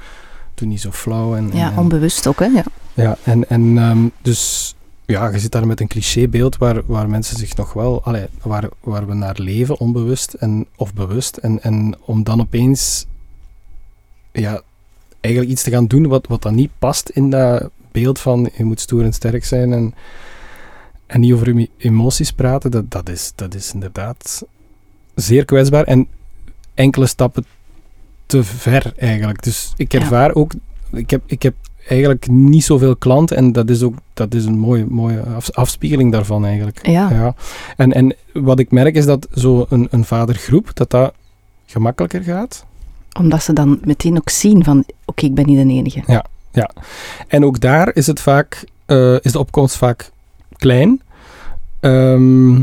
doe niet zo flauw. En, Ja, en, onbewust ook, hè? Ja. ja, en, en ehm, dus ja, je zit daar met een clichébeeld waar, waar mensen zich nog wel, allee, waar, waar we naar leven, onbewust en, of bewust. En, en om dan opeens ja, eigenlijk iets te gaan doen wat, wat dan niet past in dat beeld van je moet stoer en sterk zijn en, en niet over je emoties praten, dat, dat, is, dat is inderdaad zeer kwetsbaar en enkele stappen te ver eigenlijk. Dus ik Ja. ervaar ook, ik heb, ik heb eigenlijk niet zoveel klanten en dat is ook dat is een mooie, mooie af- afspiegeling daarvan eigenlijk. Ja. Ja. En, en wat ik merk is dat zo een, een vadergroep, dat dat gemakkelijker gaat. Omdat ze dan meteen ook zien van, oké, ik ben niet de enige. En ook daar is, het vaak, eh, is de opkomst vaak klein. Ehm,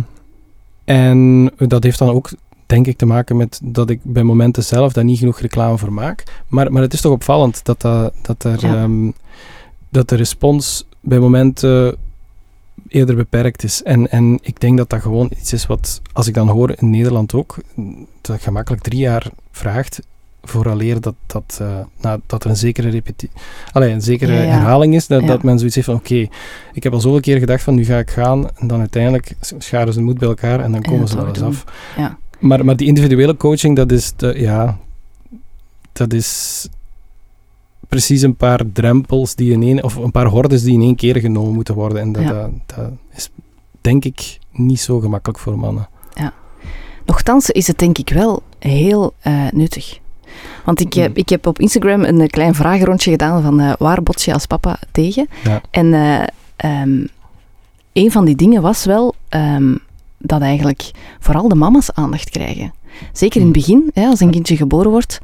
en dat heeft dan ook, denk ik, te maken met dat ik bij momenten zelf daar niet genoeg reclame voor maak. Maar, maar het is toch opvallend dat, dat, dat, er, Ja. ehm, dat de respons bij momenten eerder beperkt is. En, en ik denk dat dat gewoon iets is wat, als ik dan hoor in Nederland ook, dat gemakkelijk drie jaar vraagt vooraleer dat, dat, eh, nou, dat er een zekere repetitie, Allee, een zekere Ja, ja. herhaling is, dat, Ja. dat men zoiets heeft van oké, ik heb al zoveel keer gedacht van nu ga ik gaan en dan uiteindelijk scharen ze de moed bij elkaar en dan En komen ze wel eens af. Ja. Maar, maar die individuele coaching, dat is, de, ja, dat is precies een paar drempels die in één, of een paar hordes die in één keer genomen moeten worden. En dat, Ja. dat, dat is denk ik niet zo gemakkelijk voor mannen. Nochtans is het denk ik wel heel eh, nuttig. Want ik, heb- Mm. ik heb op Instagram een eh, klein vragenrondje gedaan van eh, waar bots je als papa tegen? Ja. En eh, ehm, een van die dingen was wel ehm, dat eigenlijk vooral de mama's aandacht krijgen. Zeker in het Mm. begin, hè, als een kindje geboren wordt,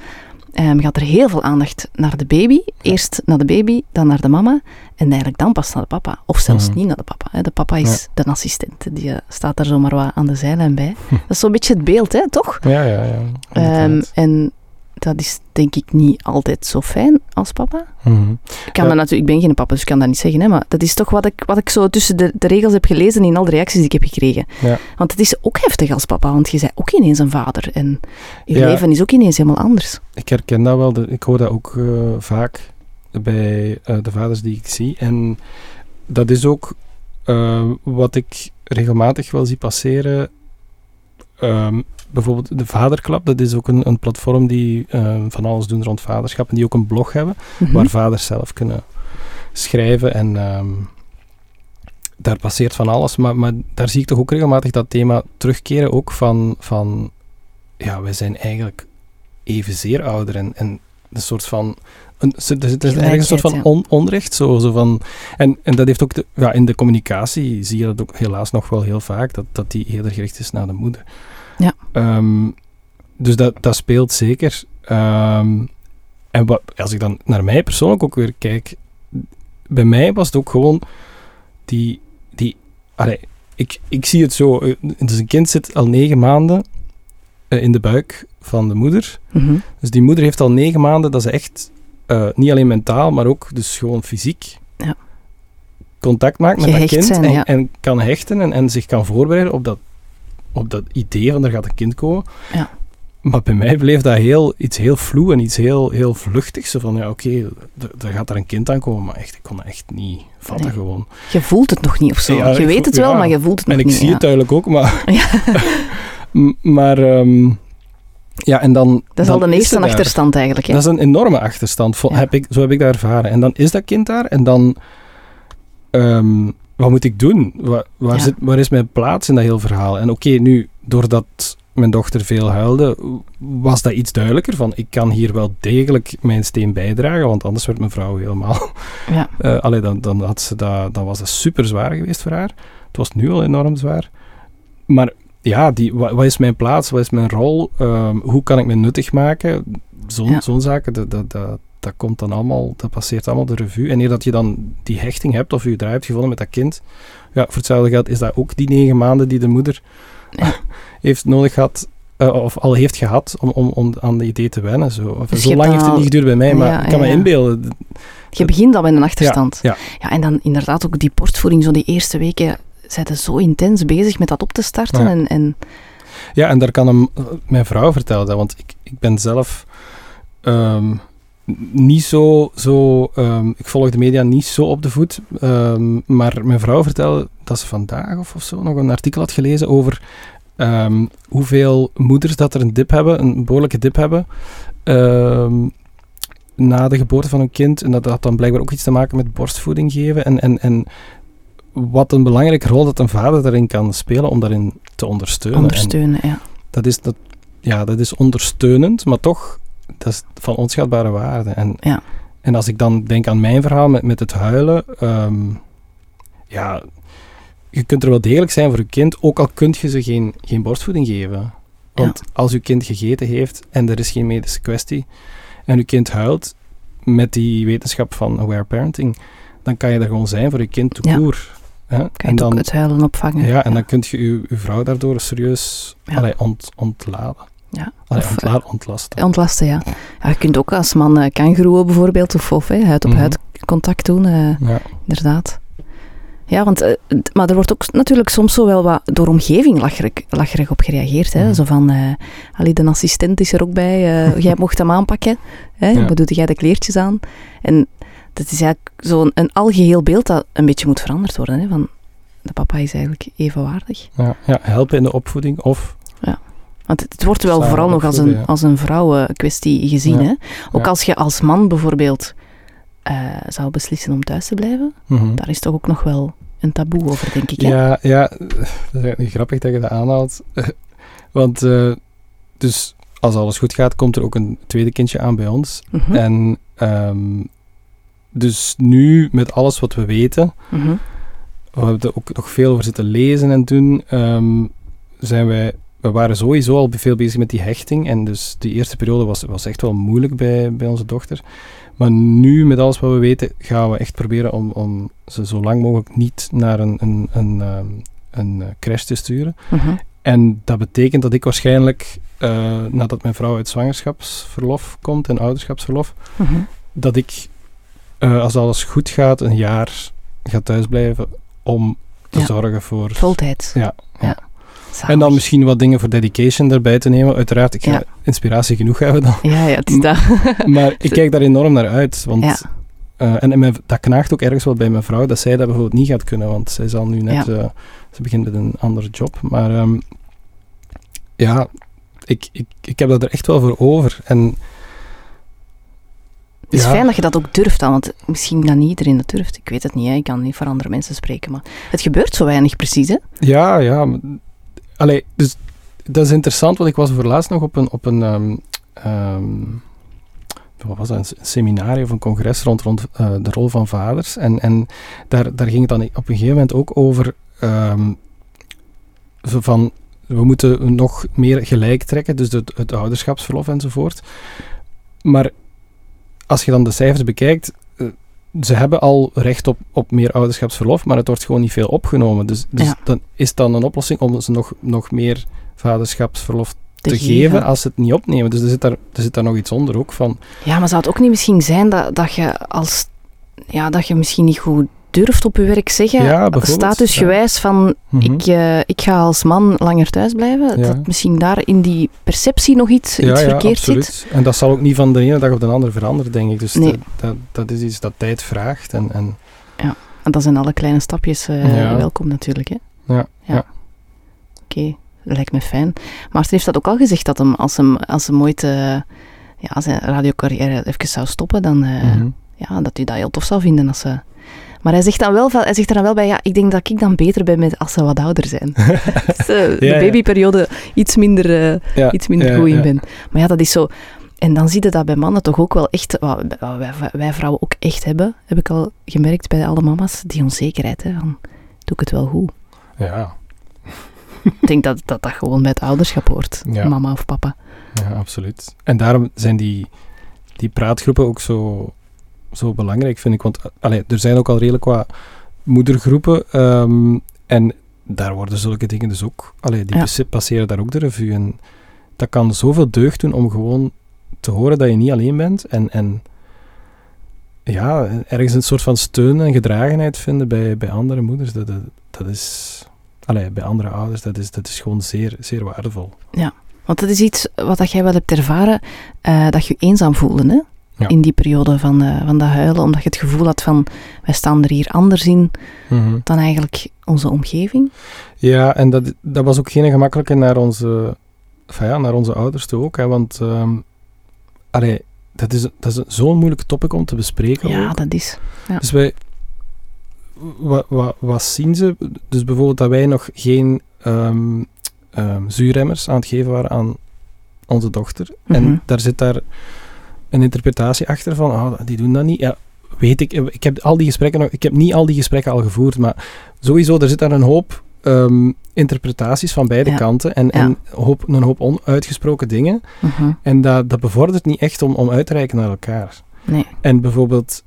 ehm, gaat er heel veel aandacht naar de baby. Eerst naar de baby, dan naar de mama en eigenlijk dan pas naar de papa. Of zelfs Mhm. niet naar de papa. Hè. De papa is de assistent, die eh, staat daar zomaar wat aan de zijlijn bij. Dat is zo'n beetje het beeld, hè, toch? Ja, ja, ja. Inderdaad. en dat is denk ik niet altijd zo fijn als papa. Mhm. Ik, kan Ja. dat natuurlijk, ik ben geen papa, dus ik kan dat niet zeggen. Hè, maar dat is toch wat ik, wat ik zo tussen de, de regels heb gelezen in al de reacties die ik heb gekregen. Ja. Want het is ook heftig als papa, want je bent ook ineens een vader. En je Ja. leven is ook ineens helemaal anders. Ik herken dat wel. Ik hoor dat ook eh, vaak bij eh, de vaders die ik zie. En dat is ook eh, wat ik regelmatig wel zie passeren. Ehm, bijvoorbeeld de Vaderklap, dat is ook een, een platform die eh, van alles doen rond vaderschap. En die ook een blog hebben, Mhm. waar vaders zelf kunnen schrijven. En ehm, daar passeert van alles. Maar, maar daar zie ik toch ook regelmatig dat thema terugkeren. Ook van, van ja, wij zijn eigenlijk evenzeer ouder. En, en een soort van. Een, er zit er zit ergens een soort van on, onrecht. Zo, zo van, en, en dat heeft ook. De, ja, in de communicatie zie je dat ook helaas nog wel heel vaak. Dat, dat die eerder gericht is naar de moeder. Ja. Ehm, dus dat, dat speelt zeker. Ehm, en wat, als ik dan naar mij persoonlijk ook weer kijk. Bij mij was het ook gewoon die. die allee, ik, ik zie het zo. eh, Dus een kind zit al negen maanden eh, in de buik van de moeder. Mhm. Dus die moeder heeft al negen maanden dat ze echt, eh, niet alleen mentaal, maar ook dus gewoon fysiek, Ja. contact maakt met dat Gehecht kind zijn, en, ja. en kan hechten en, en zich kan voorbereiden op dat, op dat idee van er gaat een kind komen. Ja. Maar bij mij bleef dat heel, iets heel vloe en iets heel, heel vluchtigs. Zo van, ja, oké, d- er gaat daar een kind aan komen, maar echt, ik kon dat echt niet vatten Nee. gewoon. Je voelt het nog niet of zo. Ja, je ik weet het wel, ja. maar je voelt het En nog ik niet. zie ja. het duidelijk ook, maar... Maar, ehm, ja, en dan... Dat is dan al de eerste daar. achterstand eigenlijk. Hè? Dat is een enorme achterstand, heb ik, zo heb ik dat ervaren. En dan is dat kind daar en dan... ehm, wat moet ik doen? Wa- waar, Ja. zit, waar is mijn plaats in dat heel verhaal? En oké, nu, doordat mijn dochter veel huilde, was dat iets duidelijker van ik kan hier wel degelijk mijn steen bijdragen, want anders werd mijn vrouw helemaal... Ja. eh allee, dan, dan, had ze dat, dan was dat super zwaar geweest voor haar. Het was nu al enorm zwaar. Maar ja, die, wat, wat is mijn plaats? Wat is mijn rol? Ehm, hoe kan ik me nuttig maken? Zo'n Ja. zo'n zaken, dat, dat, dat, dat komt dan allemaal, dat passeert allemaal de revue. En eer dat je dan die hechting hebt of je draai hebt gevonden met dat kind, ja, voor hetzelfde geld is dat ook die negen maanden die de moeder heeft nodig gehad, eh, of al heeft gehad, om, om, om aan de idee te wennen. Zo, of, Dus zo lang heeft het niet geduurd bij mij, maar Ja, ik kan ja, me inbeelden. Je begint al met een achterstand. Ja, Ja, en dan inderdaad ook die borstvoeding, zo die eerste weken zijn ze zo intens bezig met dat op te starten. Ja. En, en Ja, en daar kan hem, mijn vrouw vertellen want ik, ik ben zelf ehm, niet zo, zo ehm, ik volg de media niet zo op de voet, ehm, maar mijn vrouw vertelde dat ze vandaag of, of zo nog een artikel had gelezen over ehm, hoeveel moeders dat er een dip hebben, een behoorlijke dip hebben, na de geboorte van hun kind. En dat had dan blijkbaar ook iets te maken met borstvoeding geven en, en, en wat een belangrijke rol dat een vader daarin kan spelen om daarin te ondersteunen. En Ondersteunen, ja. dat is, dat, ja, dat is ondersteunend, maar toch dat is van onschatbare waarde. En, Ja. en als ik dan denk aan mijn verhaal met, met het huilen, ehm, ja, je kunt er wel degelijk zijn voor je kind, ook al kunt je ze geen, geen borstvoeding geven. Want als je kind gegeten heeft en er is geen medische kwestie, en je kind huilt met die wetenschap van aware parenting, dan kan je er gewoon zijn voor je kind Ja. court. Hè? Kan je en het dan, het huilen opvangen. ja, en dan kun je je, vrouw daardoor serieus allee, ont, ontladen. Ja. Allee, Of, ontla- ontlasten. Ontlasten, ja. ja. Je kunt ook als man uh, kangeroeën bijvoorbeeld, of, of huid op Mhm. huid contact doen, eh, Ja. inderdaad. Ja, want, eh, maar er wordt ook natuurlijk soms zo wel wat door omgeving lacherig, lacherig op gereageerd. Hè? Mhm. Zo van, eh allee, de assistent is er ook bij, eh, jij mocht hem aanpakken. Hè? Ja. Wat doe jij de kleertjes aan? En dat is eigenlijk zo'n een algeheel beeld dat een beetje moet veranderd worden. Hè? Van, de papa is eigenlijk evenwaardig. Ja, ja, helpen in de opvoeding of... Want het, wordt wel Samen vooral nog als een, als een vrouwenkwestie gezien. Hè? Ook als je als man bijvoorbeeld eh, zou beslissen om thuis te blijven, Mhm. daar is toch ook nog wel een taboe over, denk ik. Hè? Ja, ja, dat is eigenlijk grappig dat je dat aanhaalt. Want, eh, dus als alles goed gaat, komt er ook een tweede kindje aan bij ons. Mhm, En ehm, dus nu, met alles wat we weten, mhm. we hebben er ook nog veel over zitten lezen en doen, ehm, zijn wij, we waren sowieso al veel bezig met die hechting. En dus die eerste periode was, was echt wel moeilijk bij, bij onze dochter. Maar nu, met alles wat we weten, gaan we echt proberen om, om ze zo lang mogelijk niet naar een, een, een, ehm, een eh, crash te sturen. mhm. En dat betekent dat ik waarschijnlijk, eh, nadat mijn vrouw uit zwangerschapsverlof komt en ouderschapsverlof, Mhm. dat ik, eh, als alles goed gaat, een jaar ga thuisblijven om te Ja. zorgen voor... Voltijds. Ja, ja. Zalig. En dan misschien wat dingen voor dedication erbij te nemen. Uiteraard, ik ga Ja. inspiratie genoeg hebben dan. Ja, ja, het is dat. Maar ik kijk daar enorm naar uit. Want, Ja. eh, en en mijn- dat knaagt ook ergens wel bij mijn vrouw, dat zij dat bijvoorbeeld niet gaat kunnen. Want zij zal nu net... Eh, ze begint met een andere job. Maar ehm, ja, ik, ik, ik heb dat er echt wel voor over. En Het is Ja. fijn dat je dat ook durft dan, want misschien dat niet iedereen dat durft. Ik weet het niet, hè. ik kan niet voor andere mensen spreken, maar het gebeurt zo weinig precies, hè? Ja, ja. Allee, dus dat is interessant, want ik was voor laatst nog op een, op een ehm, ehm, wat was dat, een seminarie of een congres rond, rond eh, de rol van vaders. En, en daar, daar ging het dan op een gegeven moment ook over ehm, van, we moeten nog meer gelijk trekken, dus het, ouderschapsverlof enzovoort. Maar als je dan de cijfers bekijkt, ze hebben al recht op, op meer ouderschapsverlof, maar het wordt gewoon niet veel opgenomen. Dus, dus Ja. dan is dan een oplossing om ze nog, nog meer vaderschapsverlof te, Te geven. geven. als ze het niet opnemen. Dus er zit daar, er zit daar nog iets onder ook van. Ja, maar zou het ook niet misschien zijn dat, dat je als... Ja, dat je misschien niet goed durft op je werk zeggen, Ja, statusgewijs van Mhm. ik, eh, ik ga als man langer thuis blijven, Ja. dat misschien daar in die perceptie nog iets, iets verkeerd zit. En dat zal ook niet van de ene dag op de andere veranderen, denk ik. Dus Nee. dat, dat, dat is iets dat tijd vraagt. En, en En dat zijn alle kleine stapjes eh, Ja. welkom natuurlijk, hè? ja, ja. Oké, dat lijkt me fijn. Maarten heeft dat ook al gezegd, dat hem, als hem, als hem ooit eh, ja, zijn radiocarrière even zou stoppen, dan Mhm. ja, dat hij dat heel tof zou vinden. Als ze... Maar hij zegt, dan wel, van- hij zegt er dan wel bij, ja, ik denk dat ik dan beter ben met als ze wat ouder zijn. dus, de Ja, babyperiode iets minder, Ja, iets minder goed in ben. Maar ja, dat is zo... En dan zie je dat bij mannen toch ook wel echt, wat wij, wij vrouwen ook echt hebben, heb ik al gemerkt bij alle mama's, die onzekerheid. Hè, van, doe ik het wel goed? Ja, Ik denk dat dat, dat gewoon bij het ouderschap hoort, mama of papa. ja, absoluut. En daarom zijn die, die praatgroepen ook zo, zo belangrijk, vind ik. Want eh, allee, er zijn ook al redelijk wat moedergroepen. ehm, en daar worden zulke dingen dus ook... Allee, die Ja. passe- passeren daar ook de revue. En dat kan zoveel deugd doen om gewoon te horen dat je niet alleen bent. En, en ja, ergens een soort van steun en gedragenheid vinden bij, bij andere moeders. Dat, dat, dat is... Allee, bij andere ouders, dat is, dat is gewoon zeer, zeer waardevol. Want dat is iets wat dat jij wel hebt ervaren, eh, dat je je eenzaam voelde, hè? Ja. In die periode van, eh, van dat huilen, omdat je het gevoel had van, wij staan er hier anders in Mhm. dan eigenlijk onze omgeving. Ja, en dat, dat was ook geen gemakkelijke naar onze, enfin ja, naar onze ouders toe ook. Hè, want allee, dat is, dat is zo'n moeilijk topic om te bespreken. Ja, ook. dat is. Ja. Dus wij, wat, wat, wat zien ze? Dus bijvoorbeeld dat wij nog geen ehm, ehm, zuurremmers aan het geven waren aan onze dochter. Mhm. En daar zit daar een interpretatie achter van, ah, die doen dat niet. Ja, weet ik. Ik heb al die gesprekken nog, ik heb niet al die gesprekken al gevoerd, maar sowieso, er zit daar een hoop ehm, interpretaties van beide Ja. kanten en, Ja. en hoop, een hoop onuitgesproken dingen. Mhm. En dat, dat bevordert niet echt om, om uit te reiken naar elkaar. Nee. En bijvoorbeeld,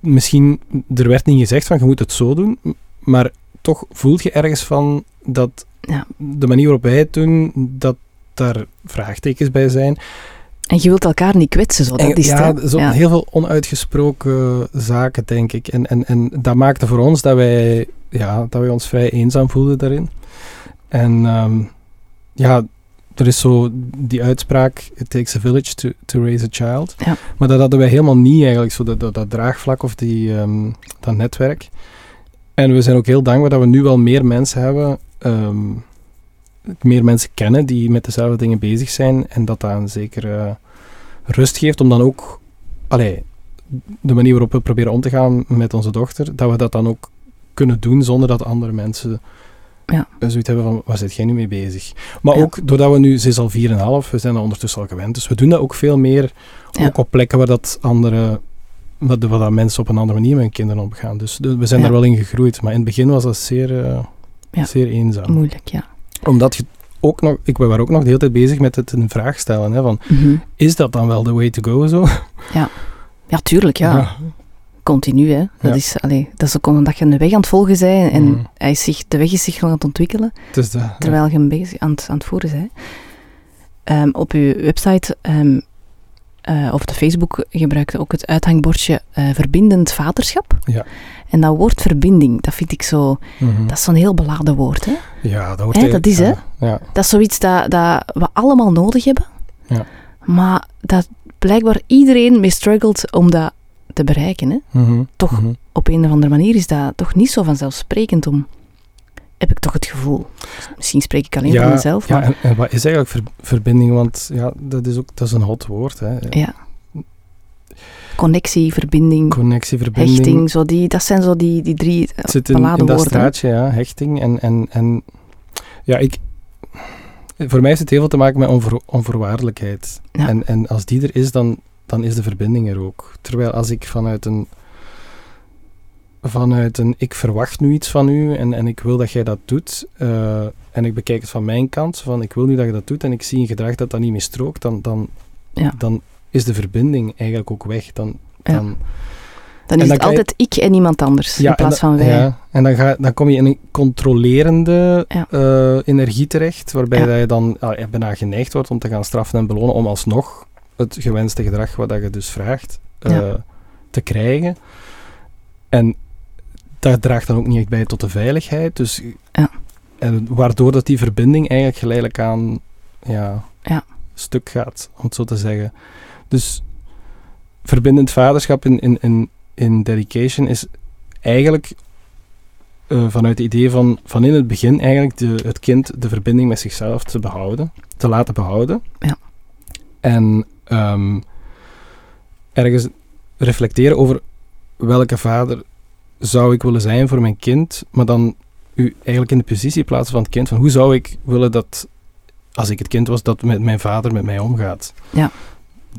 misschien, er werd niet gezegd van je moet het zo doen, maar toch voelt je ergens van dat Ja. de manier waarop wij het doen, dat daar vraagtekens bij zijn. En je wilt elkaar niet kwetsen, zo. Dat En is ja, zo Ja. heel veel onuitgesproken zaken, denk ik. En, en, en dat maakte voor ons dat wij, ja, dat wij ons vrij eenzaam voelden daarin. En ehm, ja, er is zo die uitspraak, it takes a village to, to raise a child. Ja. Maar dat hadden wij helemaal niet eigenlijk, zo dat, dat, dat draagvlak of die, ehm, dat netwerk. En we zijn ook heel dankbaar dat we nu wel meer mensen hebben, ehm, meer mensen kennen die met dezelfde dingen bezig zijn. En dat dat een zekere rust geeft om dan ook, allee, de manier waarop we proberen om te gaan met onze dochter, dat we dat dan ook kunnen doen zonder dat andere mensen Ja. zoiets hebben van, waar zit jij nu mee bezig? Maar Ja. ook doordat we nu, ze is al 4,5, we zijn er ondertussen al gewend, dus we doen dat ook veel meer, Ja. ook op plekken waar dat andere, waar, waar dat mensen op een andere manier met hun kinderen omgaan. Dus we zijn daar wel in gegroeid, maar in het begin was dat zeer, eh, Ja. zeer eenzaam. Moeilijk, ja. Omdat je ook nog, ik waren ook nog de hele tijd bezig met het in vraag stellen, hè, van, Mhm. is dat dan wel de way to go zo? Ja, tuurlijk, ja. Continu, hè. Dat, Ja. is, allee, dat is ook omdat je een weg aan het volgen bent en Mhm. hij is zich, de weg is zich nog aan het ontwikkelen, Het is dat, ja. terwijl je hem bezig aan het, aan het voeren bent. Ehm, op uw website ehm, eh, of de Facebook gebruikte ook het uithangbordje eh, verbindend vaderschap. Ja. En dat woord verbinding, dat vind ik zo... Mhm. Dat is zo'n heel beladen woord, hè. Ja, dat hoort Hè, dat is, hè? Ja. Dat is zoiets dat, dat we allemaal nodig hebben. Ja. Maar dat blijkbaar iedereen mee struggelt om dat te bereiken, hè. Mhm. Toch Mhm. op een of andere manier is dat toch niet zo vanzelfsprekend om. Heb ik toch het gevoel. Misschien spreek ik alleen voor mezelf, ja maar en, en wat is eigenlijk ver- verbinding? Want ja, dat is ook dat is een hot woord. Hè. ja. Connectie, verbinding, Connectie, verbinding. hechting, zo die, dat zijn zo die, die drie eh, Het zit in, in dat woorden. straatje, ja, hechting. En, en, en ja, ik, voor mij heeft het heel veel te maken met onvoor, onvoorwaardelijkheid. Ja. En, en als die er is, dan, dan is de verbinding er ook. Terwijl als ik vanuit een, vanuit een ik verwacht nu iets van u en, en ik wil dat jij dat doet, eh, en ik bekijk het van mijn kant, van ik wil nu dat je dat doet en ik zie een gedrag dat dat niet meer strookt, dan, dan, Ja. dan is de verbinding eigenlijk ook weg. Dan, Ja. dan, Dan is dan het je- altijd ik en iemand anders, in plaats van wij. Ja, en dan, ga, dan kom je in een controlerende eh, energie terecht, waarbij dat je dan ah, bijna geneigd wordt om te gaan straffen en belonen, om alsnog het gewenste gedrag wat dat je dus vraagt, eh, te krijgen. En dat draagt dan ook niet echt bij tot de veiligheid. Dus, Ja. en waardoor dat die verbinding eigenlijk geleidelijk aan ja, Ja. stuk gaat, om het zo te zeggen. Dus verbindend vaderschap in, in, in, in dedication is eigenlijk eh, vanuit het idee van, van in het begin eigenlijk de, het kind de verbinding met zichzelf te behouden, te laten behouden. Ja. En ehm, ergens reflecteren over welke vader zou ik willen zijn voor mijn kind, maar dan u eigenlijk in de positie plaatsen van het kind, van hoe zou ik willen dat, als ik het kind was, dat met mijn vader met mij omgaat. Ja.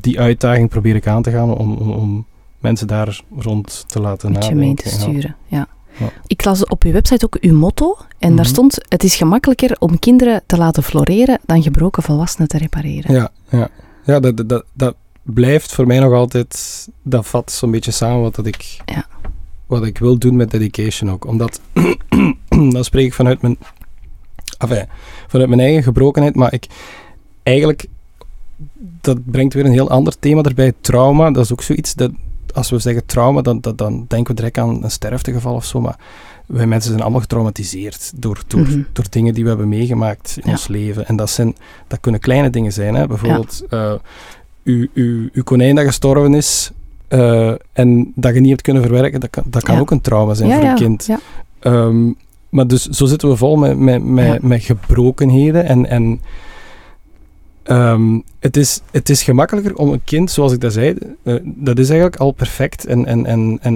Die uitdaging probeer ik aan te gaan om, om, om mensen daar rond te laten nadenken. mee te sturen. Ja. Ja. Ik las op uw website ook uw motto. En daar Mhm. stond: Het is gemakkelijker om kinderen te laten floreren dan gebroken volwassenen te repareren. Ja, ja. ja dat, dat- dat, dat blijft voor mij nog altijd, dat vat zo'n beetje samen wat dat ik, Ja. Wat ik wil doen met dedication ook. Omdat, dan spreek ik vanuit mijn, enfin, vanuit mijn eigen gebrokenheid, maar ik eigenlijk, dat brengt weer een heel ander thema erbij. Trauma, dat is ook zoiets dat, als we zeggen trauma, dan, dan, dan denken we direct aan een sterftegeval of zo, maar wij mensen zijn allemaal getraumatiseerd door, door, Mhm. door dingen die we hebben meegemaakt in Ja. ons leven. En dat, zijn, dat kunnen kleine dingen zijn. Hè? Bijvoorbeeld, eh, uw, uw, uw konijn dat gestorven is eh, en dat je niet hebt kunnen verwerken, dat kan, dat kan Ja. ook een trauma zijn ja, voor een kind. Ehm, maar dus zo zitten we vol met, met, met, met gebrokenheden. En, en ehm, het, is, het is gemakkelijker om een kind, zoals ik dat zei, eh, dat is eigenlijk al perfect. En, en, en, en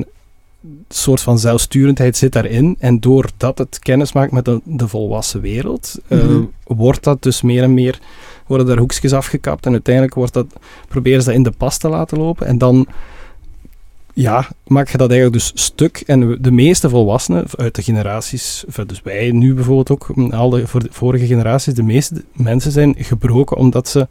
een soort van zelfsturendheid zit daarin. En doordat het kennis maakt met de, de volwassen wereld, Mhm. wordt dat dus meer en meer, worden daar hoekjes afgekapt. En uiteindelijk wordt dat, proberen ze dat in de pas te laten lopen. En dan ja, maak je dat eigenlijk dus stuk. En de meeste volwassenen uit de generaties, dus wij nu bijvoorbeeld ook, al de vorige generaties, de meeste mensen zijn gebroken omdat ze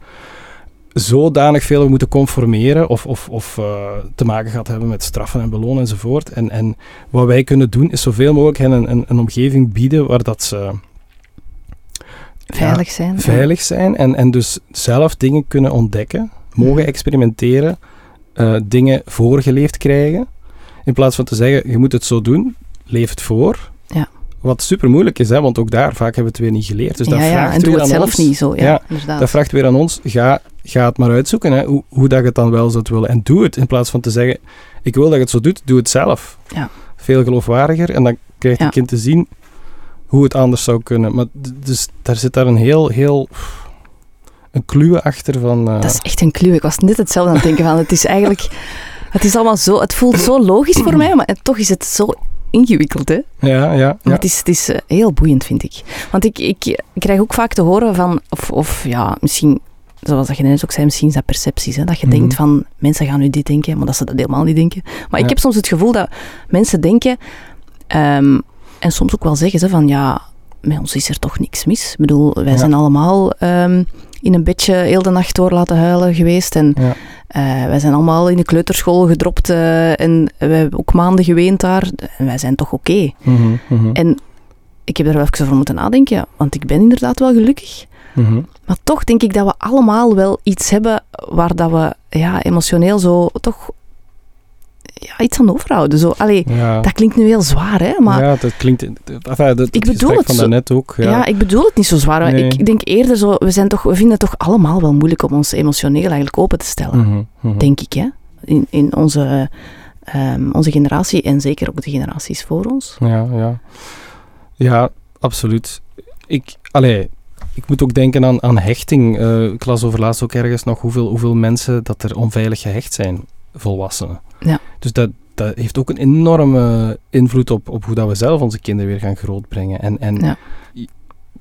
zodanig veel moeten conformeren of, of, of eh, te maken gehad hebben met straffen en belonen enzovoort. En, en wat wij kunnen doen is zoveel mogelijk hen een, een, een omgeving bieden waar dat ze Veilig zijn. veilig zijn en, en dus zelf dingen kunnen ontdekken, mogen experimenteren, eh, dingen voorgeleefd krijgen. In plaats van te zeggen, je moet het zo doen, leef het voor. Ja. Wat super moeilijk is, hè, want ook daar vaak hebben we het weer niet geleerd. Dus dat ja, ja, vraagt en doe weer het aan zelf ons, niet zo. Ja. Dat vraagt weer aan ons, ga, ga het maar uitzoeken, hè, hoe, hoe dat je het dan wel zou willen. En doe het, in plaats van te zeggen, ik wil dat je het zo doet, doe het zelf. Ja. Veel geloofwaardiger, en dan krijgt het kind te zien hoe het anders zou kunnen. Maar dus daar zit daar een heel, heel... Een kluwe achter van... eh, Dat is echt een clue. Ik was net hetzelfde aan het denken van. Het is eigenlijk... Het is allemaal zo... Het voelt zo logisch voor mij, maar toch is het zo ingewikkeld, hè? Ja, ja, Maar ja. het is, het is eh, heel boeiend, vind ik. Want ik, ik, krijg ook vaak te horen van... Of, of ja, misschien... Zoals dat je net ook zei, misschien is dat percepties. Hè? Dat je Mhm. denkt van, mensen gaan nu dit denken, maar dat ze dat helemaal niet denken. Maar ik heb soms het gevoel dat mensen denken... ehm, en soms ook wel zeggen ze van, ja, met ons is er toch niks mis. Ik bedoel, wij Ja. zijn allemaal ehm, in een bedje heel de nacht door laten huilen geweest. En Ja. eh, wij zijn allemaal in de kleuterschool gedropt eh, en we hebben ook maanden geweend daar. En wij zijn toch oké. Mhm, mhm, En ik heb er wel even over moeten nadenken, want ik ben inderdaad wel gelukkig. mhm. Maar toch denk ik dat we allemaal wel iets hebben waar dat we ja, emotioneel zo toch ja, iets aan overhouden. Zo, allee, Ja. dat klinkt nu heel zwaar, hè? Maar ja. dat klinkt... Enfin, dat, Ik bedoel het van zo- daarnet ook. Ja. ik bedoel het niet zo zwaar. Nee. Ik denk eerder zo, we, zijn toch, we vinden het toch allemaal wel moeilijk om ons emotioneel eigenlijk open te stellen. Mhm, mhm. Denk ik, hè? In, in onze, ehm, onze generatie en zeker ook de generaties voor ons. Ja, ja. Ja, absoluut. Ik, allee, ik moet ook denken aan, aan hechting. Eh, ik las over laatst ook ergens nog hoeveel, hoeveel mensen dat er onveilig gehecht zijn, volwassenen. Ja. Dus dat, dat heeft ook een enorme invloed op, op hoe dat we zelf onze kinderen weer gaan grootbrengen. En, en Ja.